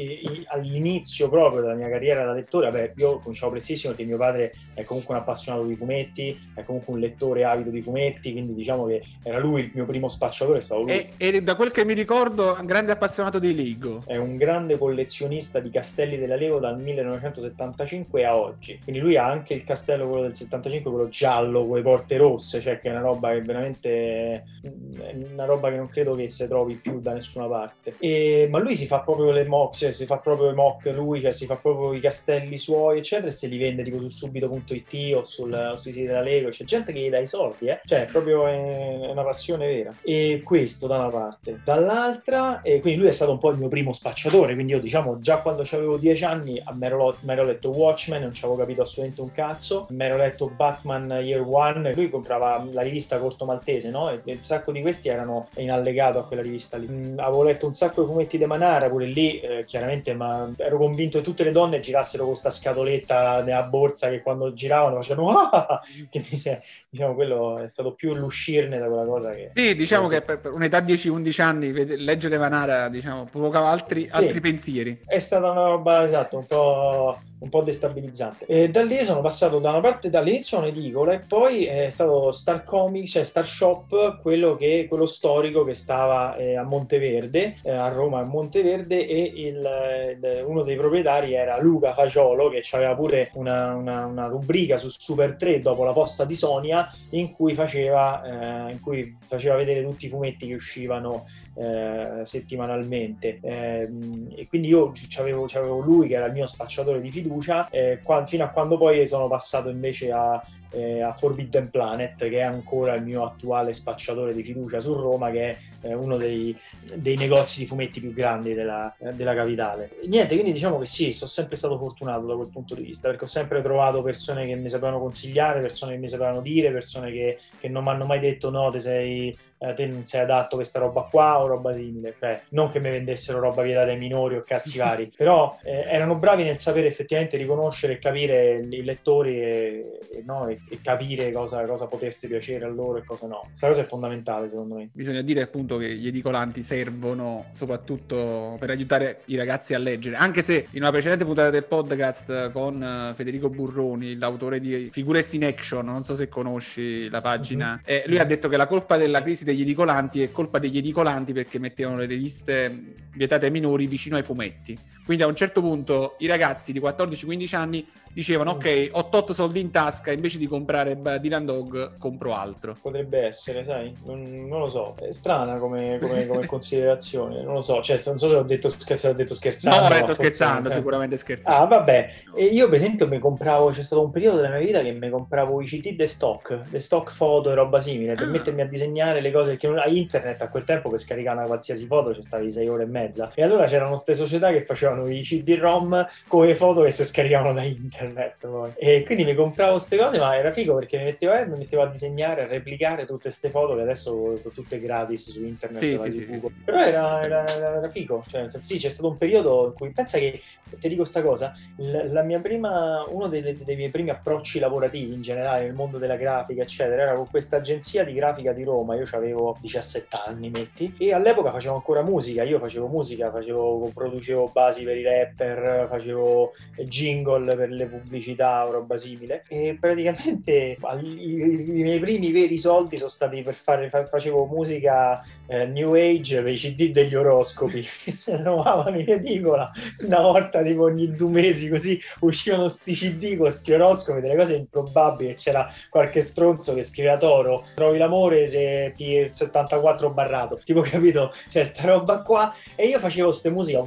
all'inizio proprio della mia carriera da lettore, beh, io cominciavo prestissimo perché mio padre è comunque un appassionato di fumetti, è comunque un lettore avido di fumetti, quindi diciamo che era lui il mio primo spacciatore, è stato lui.
E, e da quel che mi ricordo, un grande appassionato di Lego.
È un grande collezionista di castelli della Lego dal 1975 a oggi. Quindi lui ha anche il castello quello del 75, quello giallo con le porte rosse, cioè che è una roba che veramente è una roba che non credo che si trovi più da nessuna parte. E, ma lui si fa proprio le mock, cioè si fa proprio le mock lui, cioè si fa proprio i castelli suoi, eccetera, e se li vende tipo su subito.it o sul, sui siti della Lego. C'è gente che gli dà i soldi, eh? Cioè, proprio è una passione vera. E questo da una parte. Dall'altra, e quindi lui è stato un po' il mio primo spacciatore, quindi io diciamo già quando avevo dieci anni mi ero, letto Watchmen, non ci avevo capito assolutamente un cazzo, mi ero letto Batman Year One, lui comprava la rivista Corto Maltese, no? E un sacco di questi erano in allegato a quella rivista lì. Mm, avevo letto un sacco di fumetti di Manara, pure lì eh, chiaramente ma ero convinto che tutte le donne girassero con questa scatoletta nella borsa che quando giravano facevano ah! che dice, diciamo quello è stato più l'uscirne da quella cosa che...
Sì, diciamo che per, per un'età 10-11 anni leggere Vanara diciamo, provocava altri, sì, altri pensieri.
È stata una roba, esatto, un po' un po' destabilizzante. E da lì sono passato da una parte dall'inizio a un'edicola e poi è stato Star Comics, cioè Star Shop, quello, che, quello storico che stava eh, a Monteverde, eh, a Roma a Monteverde e il, il, uno dei proprietari era Luca Fagiolo che aveva pure una, una, una, rubrica su Super 3 dopo la posta di Sonia in cui faceva, eh, in cui faceva vedere tutti i fumetti che uscivano eh, settimanalmente eh, e quindi io avevo, c'avevo lui che era il mio spacciatore di fiducia qua, fino a quando poi sono passato invece a eh, a Forbidden Planet, che è ancora il mio attuale spacciatore di fiducia su Roma, che è eh, uno dei, dei, negozi di fumetti più grandi della, della, capitale. Niente, quindi diciamo che sì, sono sempre stato fortunato da quel punto di vista, perché ho sempre trovato persone che mi sapevano consigliare, persone che mi sapevano dire, persone che, che non mi hanno mai detto no, te sei eh, te non sei adatto a questa roba qua o roba simile, cioè non che mi vendessero roba vietata ai minori o cazzi vari, però eh, erano bravi nel sapere effettivamente riconoscere e capire i lettori e, e, no, e, e capire cosa, cosa, potesse piacere a loro e cosa no. Questa cosa è fondamentale secondo me.
Bisogna dire appunto che gli edicolanti servono soprattutto per aiutare i ragazzi a leggere, anche se in una precedente puntata del podcast con eh, Federico Burroni, l'autore di Figures in Action, non so se conosci la pagina, mm-hmm. eh, lui ha detto che la colpa della crisi degli edicolanti è colpa degli edicolanti perché mettevano le riviste vietate ai minori vicino ai fumetti. Quindi a un certo punto i ragazzi di 14-15 anni dicevano ok, ho tot soldi in tasca, invece di comprare Dylan Dog compro altro.
Potrebbe essere, sai, non, non lo so, è strana come, come, come considerazione, non lo so, cioè non so se ho detto, se ho detto scherzando.
No, ho detto scherzando, forse... sicuramente scherzando.
Ah, vabbè, e io per esempio mi compravo, c'è stato un periodo della mia vita che mi compravo i CT de stock, le stock foto e roba simile, per ah. mettermi a disegnare le cose, che a internet a quel tempo per scaricare una qualsiasi foto ci stavi 6 ore e mezza, e allora c'erano queste società che facevano i CD-ROM con le foto che si scaricavano da internet poi. E quindi mi compravo queste cose, ma era figo perché mi mettevo, eh, mi mettevo a disegnare, a replicare tutte queste foto che adesso sono tutte gratis su internet. Sì, sì, sì, sì, Però era, era, era, era figo. Cioè, sì, c'è stato un periodo in cui pensa che ti dico sta cosa, la, la mia prima, uno dei, dei, miei primi approcci lavorativi in generale nel mondo della grafica, eccetera, era con questa agenzia di grafica di Roma. Io avevo 17 anni, metti, e all'epoca facevo ancora musica. Io facevo musica, facevo, producevo basi per i rapper, facevo jingle per le pubblicità o roba simile. E praticamente i, miei primi veri soldi sono stati per fare facevo musica eh, New Age per i CD degli oroscopi che si trovavano in edicola una volta tipo ogni due mesi così uscivano sti CD con sti oroscopi delle cose improbabili c'era qualche stronzo che scriveva Toro trovi l'amore se ti 74 barrato tipo capito? Cioè sta roba qua e io facevo ste musica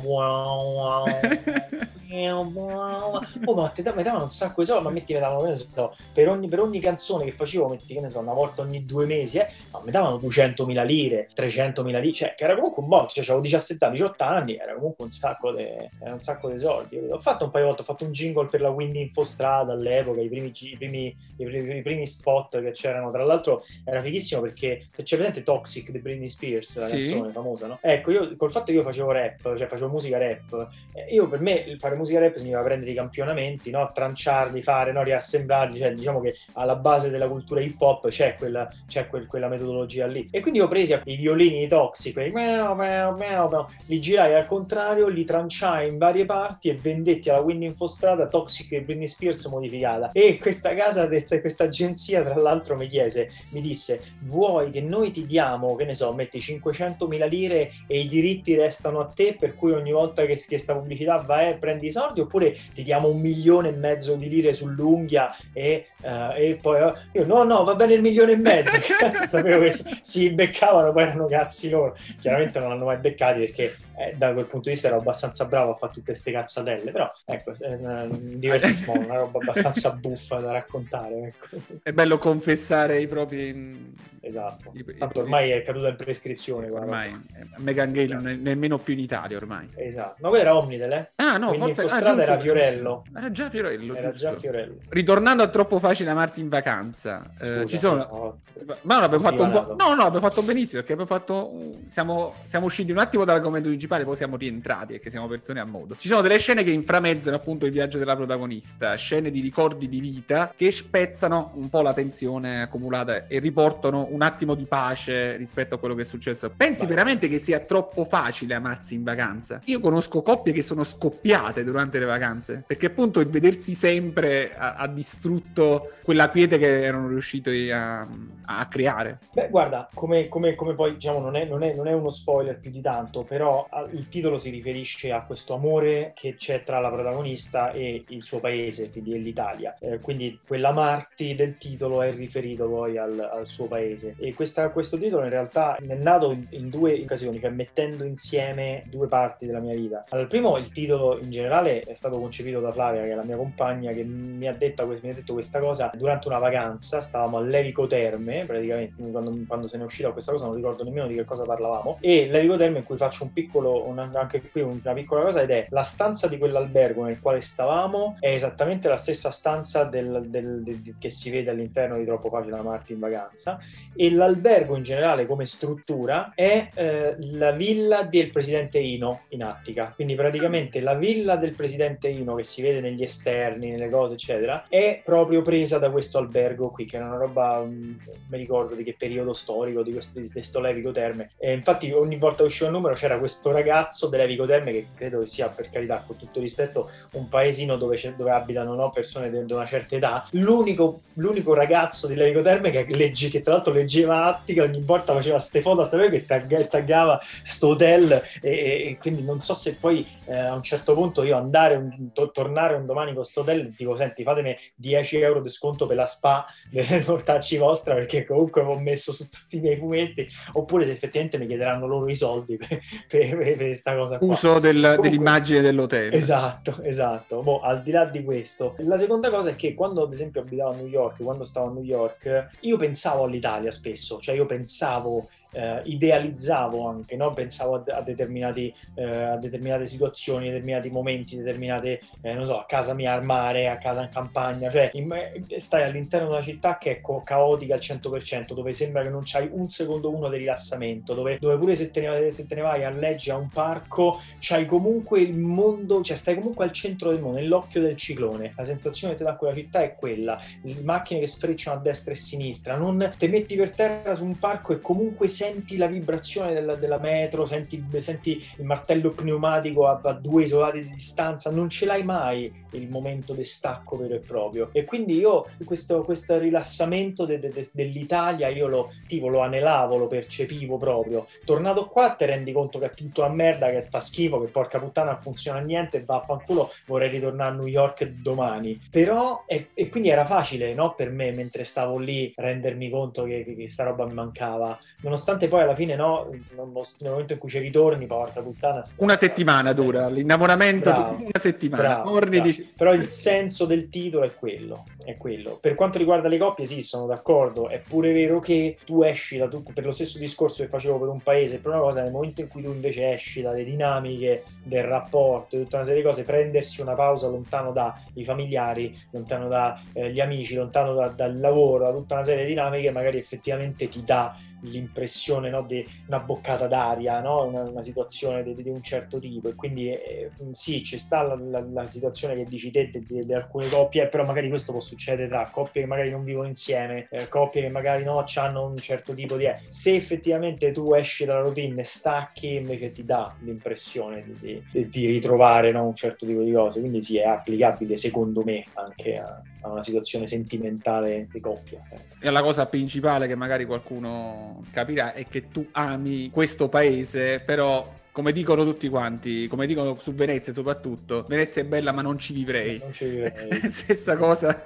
wow, oh ma te mi davano un sacco di soldi ma metti mi davano ne so, per, ogni, per ogni canzone che facevo metti che ne so una volta ogni due mesi eh, ma mi davano 200.000 lire 300.000 lire cioè che era comunque un botto cioè avevo 17 anni 18 anni era comunque un sacco un sacco di soldi ho fatto un paio di volte ho fatto un jingle per la Windy Infostrada all'epoca i primi, i primi, i primi, i primi spot che c'erano tra l'altro era fighissimo perché c'è presente Toxic di Britney Spears la sì. canzone famosa no? ecco io col fatto che io facevo rap cioè facevo musica rap eh, io per me fare musica rap significa prendere i campionamenti, no? tranciarli, fare, no? riassemblarli, cioè, diciamo che alla base della cultura hip hop c'è, quella, c'è quel, quella metodologia lì. E quindi ho preso i violini toxici, quei meow, meow, meow, meow, li girai al contrario, li tranciai in varie parti e vendetti alla Winning Infostrada Toxic e Britney Spears modificata. E questa casa, questa agenzia, tra l'altro, mi chiese, mi disse, vuoi che noi ti diamo, che ne so, metti 500.000 lire e i diritti restano a te, per cui ogni volta che questa pubblicità va e prendi i soldi, oppure ti diamo un milione e mezzo di lire sull'unghia e, uh, e poi uh, io no no va bene il milione e mezzo. Sapevo che si beccavano poi erano cazzi loro. Chiaramente non l'hanno mai beccati perché eh, da quel punto di vista ero abbastanza bravo a fare tutte queste cazzatelle però ecco è un divertismo una roba abbastanza buffa da raccontare ecco.
è bello confessare i propri
esatto i, tanto ormai è caduta in prescrizione
ormai Megan Gale non è nemmeno più in Italia ormai
esatto ma quello era Omnidel eh?
ah no
Quindi
forse
ah, era Fiorello.
Era già Fiorello.
Era giusto. già Fiorello.
Ritornando a troppo facile amarti in vacanza, eh, Scusa, eh, ci sono. No, ma non abbiamo fatto un po'. No, no, abbiamo fatto benissimo perché abbiamo fatto. Siamo, siamo usciti un attimo dall'argomento di principale poi siamo rientrati e che siamo persone a modo. Ci sono delle scene che inframezzano appunto il viaggio della protagonista, scene di ricordi di vita che spezzano un po' la tensione accumulata e riportano un attimo di pace rispetto a quello che è successo. Pensi Vai. veramente che sia troppo facile amarsi in vacanza? Io conosco coppie che sono scoppiate durante le vacanze, perché appunto il vedersi sempre ha, ha distrutto quella quiete che erano riusciti a, a creare.
Beh, guarda, come, come, come poi diciamo, non è, non, è, non è, uno spoiler più di tanto, però il titolo si riferisce a questo amore che c'è tra la protagonista e il suo paese, quindi l'Italia. Eh, quindi quella Marti del titolo è riferito poi al, al suo paese. E questa, questo titolo in realtà è nato in, in, due occasioni, cioè mettendo insieme due parti della mia vita. Allora, primo, il titolo in generale è stato concepito da Flavia, che è la mia compagna, che mi ha detto, mi ha detto questa cosa durante una vacanza. Stavamo a Levico Terme, praticamente, quando, quando se ne è uscita questa cosa non ricordo nemmeno di che cosa parlavamo. E Levico Terme in cui faccio un piccolo, un, anche qui una piccola cosa, ed è la stanza di quell'albergo nel quale stavamo è esattamente la stessa stanza del, del, del, che si vede all'interno di Troppo Facile da Marti in vacanza. E l'albergo in generale, come struttura, è eh, la villa del presidente Ino in Attica. Quindi praticamente la villa del presidente Ino che si vede negli esterni, nelle cose, eccetera, è proprio presa da questo albergo qui, che è una roba, um, mi ricordo di che periodo storico, di questo, di questo Levico Terme. E infatti ogni volta che usciva il numero c'era questo ragazzo dell'Evico Terme che credo che sia, per carità, con tutto rispetto, un paesino dove, dove abitano no, persone di una certa età. L'unico, l'unico ragazzo di Levico Terme che, legge, che tra l'altro leggeva Attica, ogni volta faceva ste foto ste che tag, taggava sto hotel e, e, quindi non so se poi eh, a un certo punto io andare, un, to, tornare un domani con sto hotel dico senti fatemi 10 euro di sconto per la spa delle portacci vostra perché comunque ho messo su tutti i miei fumetti oppure se effettivamente mi chiederanno loro i soldi per, per, questa cosa
qua. uso del, comunque, dell'immagine dell'hotel.
Esatto esatto. Boh, al di là di questo la seconda cosa è che quando ad esempio abitavo a New York quando stavo a New York io pensavo all'Italia spesso. Cioè io pensavo eh, idealizzavo anche, no? pensavo a, a, determinati, eh, a, determinate situazioni, a determinati momenti, determinate, eh, non so, a casa mia al mare, a casa in campagna, cioè in, stai all'interno di una città che è caotica al 100%, dove sembra che non c'hai un secondo uno di rilassamento, dove, dove pure se te, ne, se te, ne, vai a leggere a un parco, c'hai comunque il mondo, cioè stai comunque al centro del mondo, nell'occhio del ciclone. La sensazione che ti dà quella città è quella, le macchine che sfrecciano a destra e a sinistra, non ti metti per terra su un parco e comunque senti la vibrazione della, della metro, senti, senti, il martello pneumatico a, a, due isolati di distanza, non ce l'hai mai il momento di stacco vero e proprio. E quindi io questo, questo rilassamento de, de, de, dell'Italia io lo, tipo, lo anelavo, lo percepivo proprio. Tornato qua ti rendi conto che è tutta una merda, che fa schifo, che porca puttana non funziona niente, vaffanculo, vorrei ritornare a New York domani. Però, e, e quindi era facile no, per me mentre stavo lì rendermi conto che, che, che sta roba mi mancava nonostante poi alla fine no, nel momento in cui ci ritorni, porca puttana.
Una settimana dura, l'innamoramento bravo, di una settimana. Bravo, bravo.
Però il senso del titolo è quello, è quello. Per quanto riguarda le coppie, sì, sono d'accordo. È pure vero che tu esci da tu, per lo stesso discorso che facevo per un paese, per una cosa, nel momento in cui tu invece esci dalle dinamiche del rapporto, tutta una serie di cose, prendersi una pausa lontano dai familiari, lontano dagli eh, amici, lontano da, dal lavoro, da tutta una serie di dinamiche, magari effettivamente ti dà l'impressione no, di una boccata d'aria, no? una, una, situazione di, di, un certo tipo. E quindi eh, sì, ci sta la, la, la, situazione che dici te di, alcune coppie, però magari questo può succedere tra coppie che magari non vivono insieme, eh, coppie che magari no, hanno un certo tipo di... Eh. Se effettivamente tu esci dalla routine e stacchi, invece ti dà l'impressione di, di ritrovare no, un certo tipo di cose. Quindi sì, è applicabile secondo me anche a, a una situazione sentimentale di coppia.
E la cosa principale che magari qualcuno capirà è che tu ami questo paese, però come dicono tutti quanti, come dicono su Venezia soprattutto, Venezia è bella ma non ci vivrei. Non ci vivrei. Stessa cosa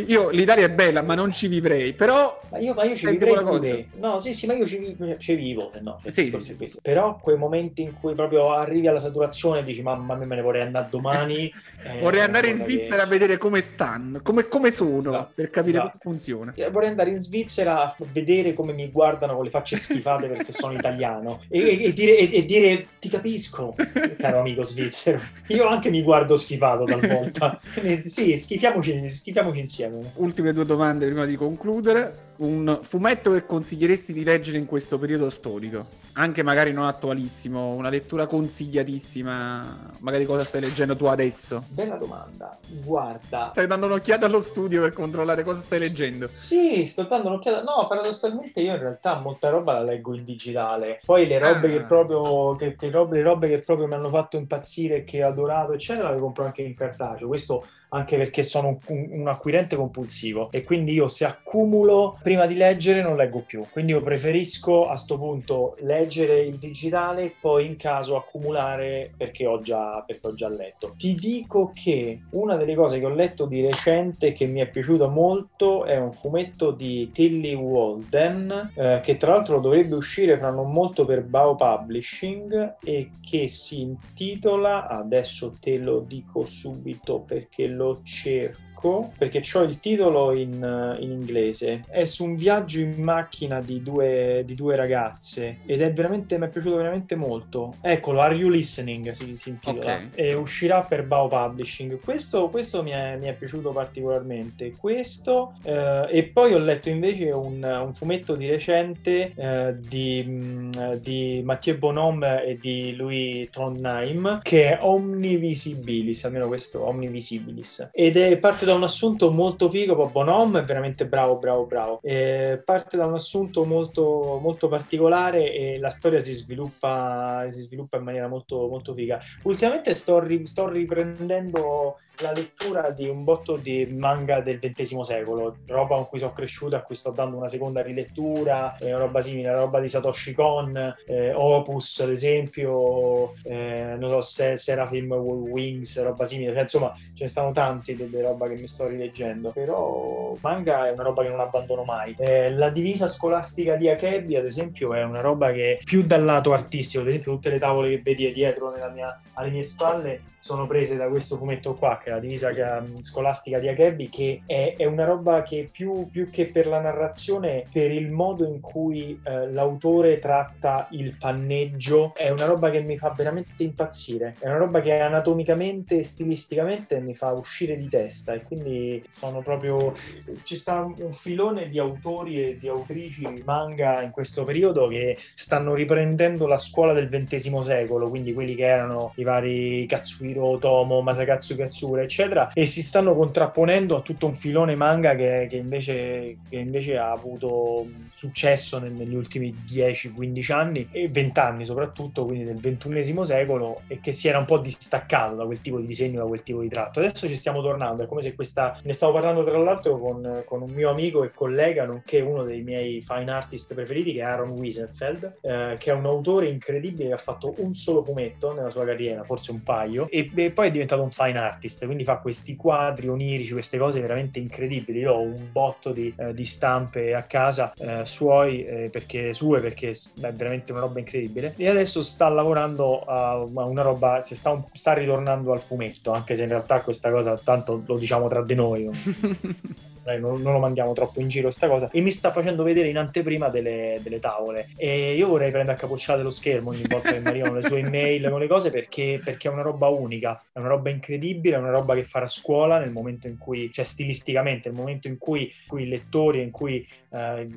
io l'Italia è bella, ma non ci vivrei. Però.
Ma io, ma io ci vivrei pure. No, sì, sì, ma io ci, ci vivo. No, sì, sì. Però quei momenti in cui proprio arrivi alla saturazione e dici, mamma mia, me ne vorrei andare domani.
eh, vorrei andare in Svizzera che... a vedere come stanno, come, come sono, no, per capire no. come funziona.
Vorrei andare in Svizzera a vedere come mi guardano con le facce schifate perché sono italiano e, e, e, dire, e, dire, ti capisco, caro amico svizzero. Io anche mi guardo schifato talvolta. sì, schifiamoci, schifiamoci insieme
insieme. Ultime due domande prima di concludere. un fumetto che consiglieresti di leggere in questo periodo storico? Anche magari non attualissimo, una lettura consigliatissima, magari cosa stai leggendo tu adesso?
Bella domanda. Guarda.
Stai dando un'occhiata allo studio per controllare cosa stai leggendo?
Sì, sto dando un'occhiata. No, paradossalmente io in realtà molta roba la leggo in digitale. Poi le robe ah. che proprio che, che robe, le robe che proprio mi hanno fatto impazzire, che ho adorato, eccetera, le compro anche in cartaceo. Questo anche perché sono un, un, acquirente compulsivo e quindi io se accumulo prima di leggere non leggo più. Quindi io preferisco a questo punto leggere il digitale, poi in caso accumulare perché ho, già, perché ho già letto. Ti dico che una delle cose che ho letto di recente che mi è piaciuto molto è un fumetto di Tilly Walden eh, che tra l'altro dovrebbe uscire fra non molto per Bao Publishing e che si intitola adesso te lo dico subito perché lo lo cerco perché ho il titolo in, in, inglese. È su un viaggio in macchina di due, di due ragazze ed è veramente, mi è piaciuto veramente molto. Eccolo, Are You Listening si, si intitola okay. e uscirà per Bao Publishing. Questo, questo mi, è, mi, è, piaciuto particolarmente. Questo eh, e poi ho letto invece un, un fumetto di recente eh, di, mm, di Mathieu Bonhomme e di Louis Trondheim che è Omnivisibilis, almeno questo Omnivisibilis ed è parte da un assunto molto figo, poi Bonhomme è veramente bravo, bravo, bravo. E parte da un assunto molto, molto particolare e la storia si sviluppa, si sviluppa in maniera molto, molto figa. Ultimamente sto, ri, sto riprendendo la lettura di un botto di manga del XX secolo, roba con cui sono cresciuto, a cui sto dando una seconda rilettura, eh, roba simile, roba di Satoshi Kon, eh, Opus ad esempio, eh, non so, se, Seraphim Wings, roba simile, cioè, insomma ce ne stanno tanti delle roba che mi sto rileggendo, però manga è una roba che non abbandono mai. Eh, la divisa scolastica di Akebi ad esempio è una roba che più dal lato artistico, ad esempio tutte le tavole che vedi dietro mia, alle mie spalle sono prese da questo fumetto qua, la divisa mm, scolastica di Akebi, che è, è, una roba che più, più, che per la narrazione, per il modo in cui eh, l'autore tratta il panneggio, è una roba che mi fa veramente impazzire. È una roba che anatomicamente e stilisticamente mi fa uscire di testa e quindi sono proprio... ci sta un filone di autori e di autrici manga in questo periodo che stanno riprendendo la scuola del XX secolo, quindi quelli che erano i vari Katsuhiro Tomo, Masakatsu Katsura, eccetera, e si stanno contrapponendo a tutto un filone manga che, che, invece, che invece, ha avuto successo negli ultimi 10-15 anni e 20 anni soprattutto, quindi nel XXI secolo, e che si era un po' distaccato da quel tipo di disegno, da quel tipo di tratto. Adesso ci stiamo tornando, è come se questa... Ne stavo parlando tra l'altro con, con un mio amico e collega, nonché uno dei miei fine artist preferiti, che è Aaron Wiesenfeld, eh, che è un autore incredibile che ha fatto un solo fumetto nella sua carriera, forse un paio, e e, poi è diventato un fine artist, quindi fa questi quadri onirici, queste cose veramente incredibili. Io ho un botto di, eh, di stampe a casa eh, suoi, eh, perché, sue, perché è veramente una roba incredibile. E adesso sta lavorando a una roba, sta, sta ritornando al fumetto, anche se in realtà questa cosa tanto lo diciamo tra di noi. eh, non, non, lo mandiamo troppo in giro questa cosa, e mi sta facendo vedere in anteprima delle, delle tavole. E io vorrei prendere a capocciate lo schermo ogni volta che mi arrivano le sue email con le cose perché, perché, è una roba unica, è una roba incredibile, è una roba che farà scuola nel momento in cui, cioè stilisticamente, nel momento in cui, cui i lettori, in cui eh,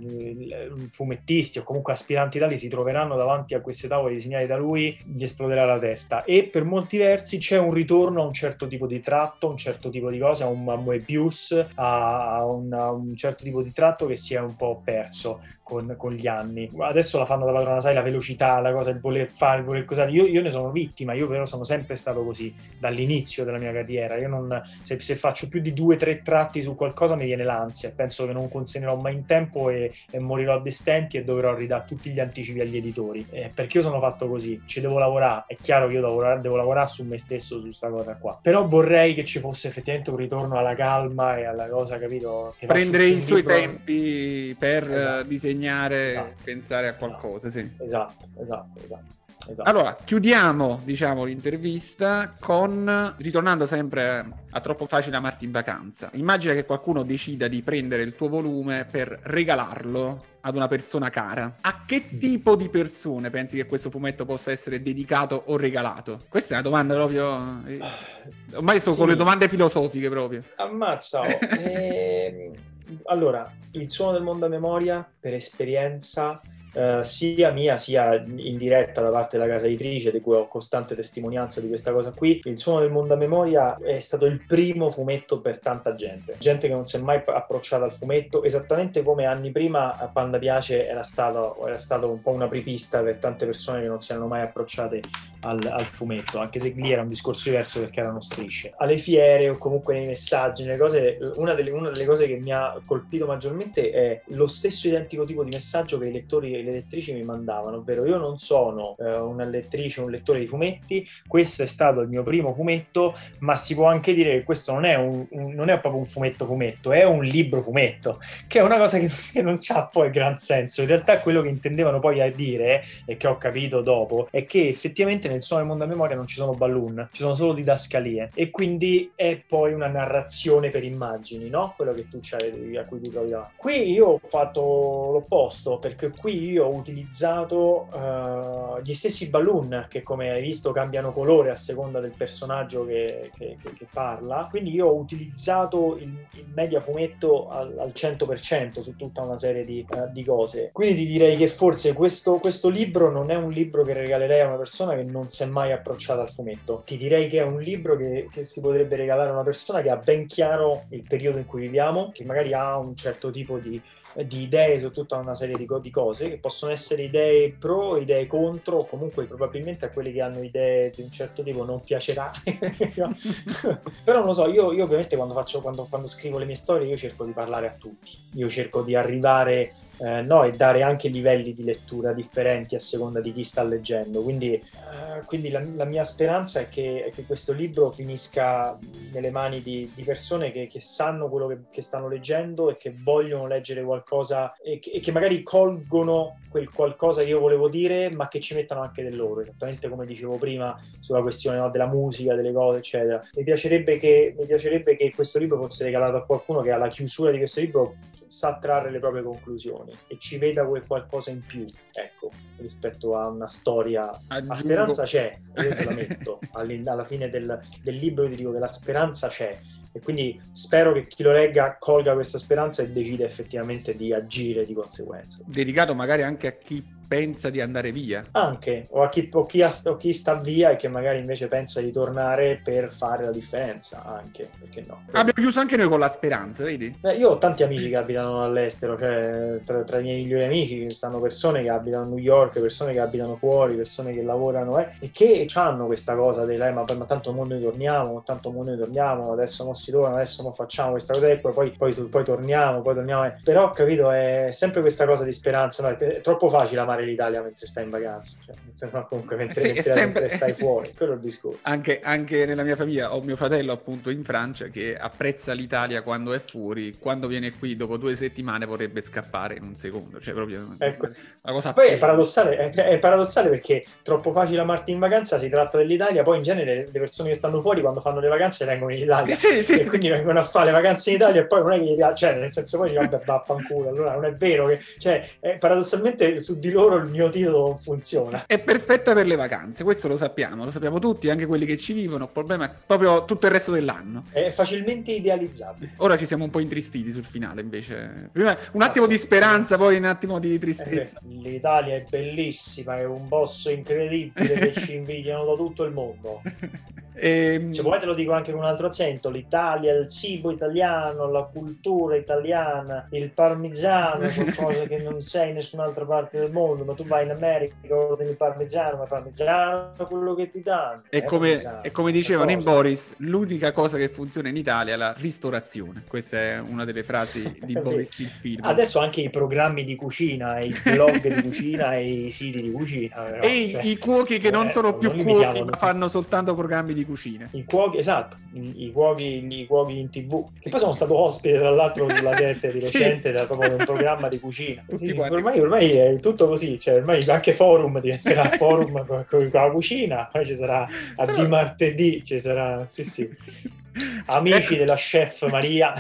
fumettisti o comunque aspiranti tali si troveranno davanti a queste tavole disegnate da lui, gli esploderà la testa. E per molti versi c'è un ritorno a un certo tipo di tratto, a un certo tipo di cose, a un Moebius, a un, un, certo tipo di tratto che si è un po' perso con, con, gli anni. Adesso la fanno da padrona, sai, la velocità, la cosa, il voler fare, il voler cosare. Io, io, ne sono vittima, io però sono sempre stato così dall'inizio della mia carriera. Io non, se, se faccio più di due o tre tratti su qualcosa mi viene l'ansia, penso che non consegnerò mai in tempo e, e morirò a destenti e dovrò ridare tutti gli anticipi agli editori. Eh, perché io sono fatto così, ci devo lavorare, è chiaro che io devo lavorare, devo lavorare su me stesso, su questa cosa qua. Però vorrei che ci fosse effettivamente un ritorno alla calma e alla cosa, capito?
Prendere i suoi tempi per esatto. disegnare disegnare, esatto. pensare a qualcosa, sì.
Esatto, esatto, esatto.
Esatto. Allora, chiudiamo diciamo, l'intervista con, ritornando sempre a Troppo Facile amarti in vacanza. Immagina che qualcuno decida di prendere il tuo volume per regalarlo ad una persona cara. A che mm. tipo di persone pensi che questo fumetto possa essere dedicato o regalato? Questa è una domanda proprio... Eh, ormai sono sì. con le domande filosofiche proprio.
Ammazza! Oh. allora, il suono del mondo a memoria, per esperienza, eh, sia mia sia in diretta da parte della casa editrice di cui ho costante testimonianza di questa cosa qui il suono del mondo a memoria è stato il primo fumetto per tanta gente. Gente che non si è mai approcciata al fumetto esattamente come anni prima Panda Piace era stato, era stato un po' una pripista per tante persone che non si erano mai approcciate al, al, fumetto anche se lì era un discorso diverso perché erano strisce. Alle fiere o comunque nei messaggi nelle cose una delle, una delle cose che mi ha colpito maggiormente è lo stesso identico tipo di messaggio che i lettori le lettrici mi mandavano, ovvero io non sono eh, una lettrice, un lettore di fumetti, questo è stato il mio primo fumetto, ma si può anche dire che questo non è, un, un, non è proprio un fumetto fumetto, è un libro fumetto, che è una cosa che, che non ha poi gran senso. In realtà quello che intendevano poi a dire, e che ho capito dopo, è che effettivamente nel suono del mondo a memoria non ci sono balloon, ci sono solo didascalie, e quindi è poi una narrazione per immagini, no? Quello che tu c'hai, a cui ti trovi davanti. Qui io ho fatto l'opposto, perché qui io ho utilizzato uh, gli stessi balloon che come hai visto cambiano colore a seconda del personaggio che, che, che, che parla. Quindi io ho utilizzato il, il media fumetto al, al, 100% su tutta una serie di, uh, di, cose. Quindi ti direi che forse questo, questo libro non è un libro che regalerei a una persona che non si è mai approcciata al fumetto. Ti direi che è un libro che, che si potrebbe regalare a una persona che ha ben chiaro il periodo in cui viviamo che magari ha un certo tipo di di idee su tutta una serie di, di, cose che possono essere idee pro, idee contro, o comunque probabilmente a quelli che hanno idee di un certo tipo non piacerà. Però non lo so, io, io ovviamente quando, faccio, quando, quando scrivo le mie storie io cerco di parlare a tutti, io cerco di arrivare eh, no, e dare anche livelli di lettura differenti a seconda di chi sta leggendo. Quindi, eh, quindi la, la, mia speranza è che, è che, questo libro finisca nelle mani di, di persone che, che, sanno quello che, che, stanno leggendo e che vogliono leggere qualcosa e e che magari colgono quel qualcosa che io volevo dire, ma che ci mettano anche del loro, esattamente come dicevo prima sulla questione no, della musica, delle cose, eccetera. Mi piacerebbe, che, mi piacerebbe che questo libro fosse regalato a qualcuno che alla chiusura di questo libro sa trarre le proprie conclusioni e ci veda quel qualcosa in più, ecco, rispetto a una storia. Aggiungo. La speranza c'è, io te la metto, alla fine del, del libro ti dico che la speranza c'è e quindi spero che chi lo legga colga questa speranza e decida effettivamente di agire di conseguenza.
Dedicato magari anche a chi pensa di andare via.
Anche, o a chi, o chi, ha, o chi, sta via e che magari invece pensa di tornare per fare la differenza, anche, perché no.
Abbiamo chiuso anche noi con la speranza, vedi?
Eh, io ho tanti amici che abitano all'estero, cioè tra, tra, i miei migliori amici ci stanno persone che abitano a New York, persone che abitano fuori, persone che lavorano eh, e che hanno questa cosa del eh, ma, ma tanto mo noi torniamo, tanto mo noi torniamo, adesso non si torna, adesso mo facciamo questa cosa e poi, poi, poi, poi torniamo, poi torniamo. Eh. Però capito, è sempre questa cosa di speranza, no? è, è troppo facile amare amare l'Italia mentre stai in vacanza, cioè, no, comunque mentre, sì, mentre, sempre... mentre, stai fuori, quello è il discorso.
Anche, anche, nella mia famiglia ho mio fratello appunto in Francia che apprezza l'Italia quando è fuori, quando viene qui dopo due settimane vorrebbe scappare in un secondo, cioè proprio
ecco. una cosa Poi è paradossale, è, è paradossale, perché troppo facile amarti in vacanza, si tratta dell'Italia, poi in genere le persone che stanno fuori quando fanno le vacanze vengono in Italia sì, sì. e quindi vengono a fare le vacanze in Italia e poi non è che gli piace, cioè nel senso poi ci vabbè vaffanculo, allora non è vero che, cioè paradossalmente su di loro il mio titolo non funziona.
È perfetta per le vacanze, questo lo sappiamo, lo sappiamo tutti, anche quelli che ci vivono. Il problema è proprio tutto il resto dell'anno.
È facilmente idealizzabile.
Ora ci siamo un po' intristiti sul finale, invece. Prima un attimo di speranza, poi un attimo di tristezza.
Eh, L'Italia è bellissima, è un boss incredibile che ci invidiano da tutto il mondo. E... Se vuoi te lo dico anche con un altro accento, l'Italia, il cibo italiano, la cultura italiana, il parmigiano qualcosa che non sei in nessun'altra parte del mondo, ma tu vai in America, ordini il parmigiano, ma il parmigiano quello che ti danno.
E come, e come dicevano in Boris, l'unica cosa che funziona in Italia è la ristorazione. Questa è una delle frasi di Boris il film.
Adesso anche i programmi di cucina, i blog di cucina e i siti di cucina.
Però, e cioè, i cuochi che non sono più non cuochi, ma fanno soltanto programmi di cucina.
I cuochi, esatto, i, i, cuochi, i cuochi in tv, che poi sono stato ospite tra l'altro sulla serie di recente sì. da proprio un programma di cucina. Sì, ormai, ormai, è tutto così, cioè ormai anche forum diventerà forum con, con, la cucina, poi ci sarà a Sarà... di martedì, ci sarà, sì sì. Amici della chef Maria.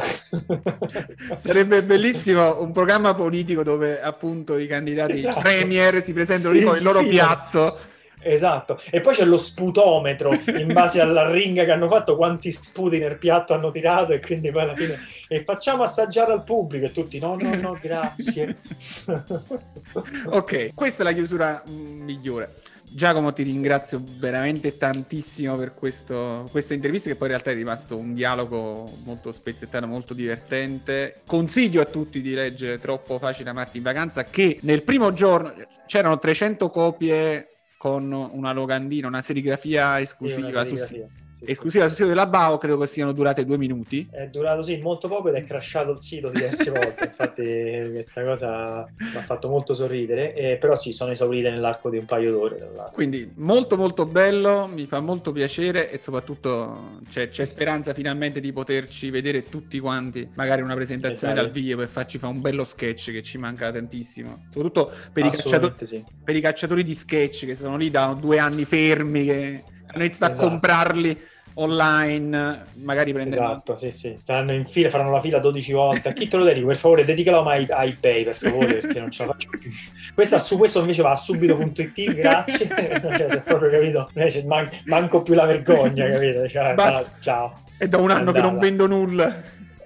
Sarebbe bellissimo un programma politico dove appunto i candidati esatto. premier si presentano sì, con il loro piatto
Esatto, e poi c'è lo sputometro in base alla ringa che hanno fatto, quanti sputi nel piatto hanno tirato e quindi poi alla fine e facciamo assaggiare al pubblico e tutti no, no, no, grazie.
ok, questa è la chiusura mm, migliore. Giacomo, ti ringrazio veramente tantissimo per questo, questa intervista, che poi in realtà è rimasto un dialogo molto spezzettato, molto divertente. Consiglio a tutti di leggere Troppo facile amarti in vacanza, che nel primo giorno c'erano 300 copie con una locandina, una serigrafia esclusiva. Sì, una serigrafia. Su esclusiva sul sito della BAO, credo che siano durate due minuti.
È durato sì, molto poco ed è crashato il sito diverse volte, infatti questa cosa mi ha fatto molto sorridere, eh, però sì, sono esaurite nell'arco di un paio d'ore.
Quindi molto molto bello, mi fa molto piacere e soprattutto c'è, c'è speranza finalmente di poterci vedere tutti quanti, magari una presentazione esatto. dal vivo per farci fare un bello sketch che ci manca tantissimo, soprattutto per i, cacciatori, sì. per i cacciatori di sketch che sono lì da due anni fermi che hanno iniziato esatto. a comprarli online, magari prendendo...
Esatto, sì, sì, staranno in fila, faranno la fila 12 volte. A chi te lo dedico? Per favore, dedicalo a, a eBay, per favore, perché non ce la faccio più. Questa su questo invece va a subito.it, grazie. cioè, proprio capito, Man- manco più la vergogna, capito? Cioè,
Basta. ciao. È da un anno Andata. che non vendo nulla.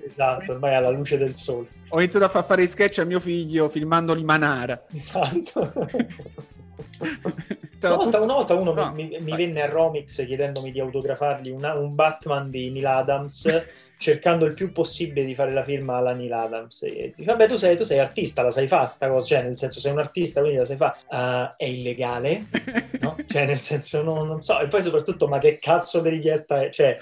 Esatto, ormai alla luce del sole.
Ho iniziato a far fare i sketch a mio figlio filmandoli Manara.
Esatto. Una volta, una volta, uno no, mi, mi venne a Romix chiedendomi di autografargli una, un Batman di Neil Adams cercando il più possibile di fare la firma alla Neil Adams. E dice, vabbè, tu sei, tu sei artista, la sai fare sta cosa, cioè nel senso sei un artista, quindi la sai fare. Uh, è illegale, no? Cioè nel senso non, non, so. E poi soprattutto, ma che cazzo di richiesta è? Cioè,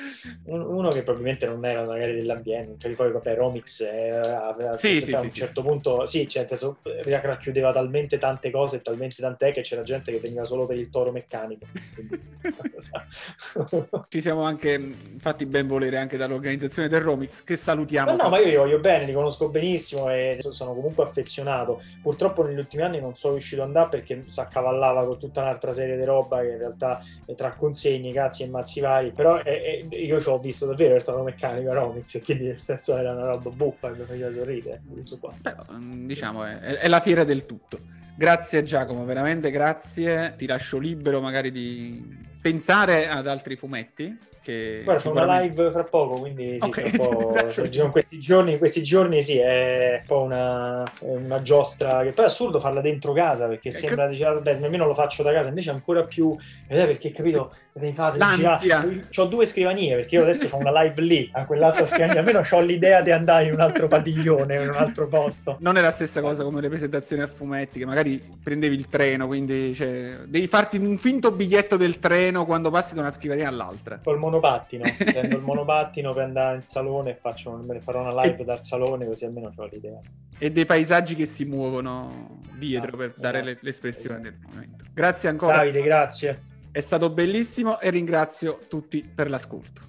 un, uno che probabilmente non era magari dell'ambiente, cioè poi vabbè, Romix aveva
sì, sì,
a
un
sì, certo punto, sì, cioè nel senso racchiudeva talmente tante cose e talmente tant'è che c'era gente che veniva solo per il toro meccanico. Quindi,
Ci siamo anche fatti ben volere anche dall'organizzazione del Romix, che salutiamo.
No, no, ma io li voglio bene, li conosco benissimo e sono comunque affezionato. Purtroppo negli ultimi anni non sono riuscito ad andare perché si accavallava con tutta un'altra serie di roba che in realtà tra consegne, cazzi e mazzi vari. Però è, è, io ci ho visto davvero il tono meccanico Romix quindi nel senso era una roba buffa che mi faceva sorridere.
Beh, diciamo, è, è la fiera del tutto. Grazie Giacomo, veramente grazie. Ti lascio libero magari di pensare ad altri fumetti che
Guarda, sicuramente... una live fra poco, quindi sì, okay. in questi giorni, questi giorni sì, è un po' una, una, giostra che poi è assurdo farla dentro casa perché sembra, dice, vabbè, nemmeno lo faccio da casa, invece è ancora più, eh, perché capito,
L'ansia.
Ho due scrivanie perché io adesso ho una live lì, a quell'altra scrivania, almeno ho l'idea di andare in un altro padiglione, in un altro posto.
Non è la stessa cosa come le presentazioni a fumetti, che magari prendevi il treno, quindi cioè, devi farti un finto biglietto del treno quando passi da una scrivania all'altra.
Col monopattino, prendo il monopattino per andare in salone e faccio, me ne farò una live e... dal salone così almeno ho l'idea.
E dei paesaggi che si muovono dietro ah, per esatto. dare l'espressione del momento. Grazie ancora.
Davide, grazie.
È stato bellissimo e ringrazio tutti per l'ascolto.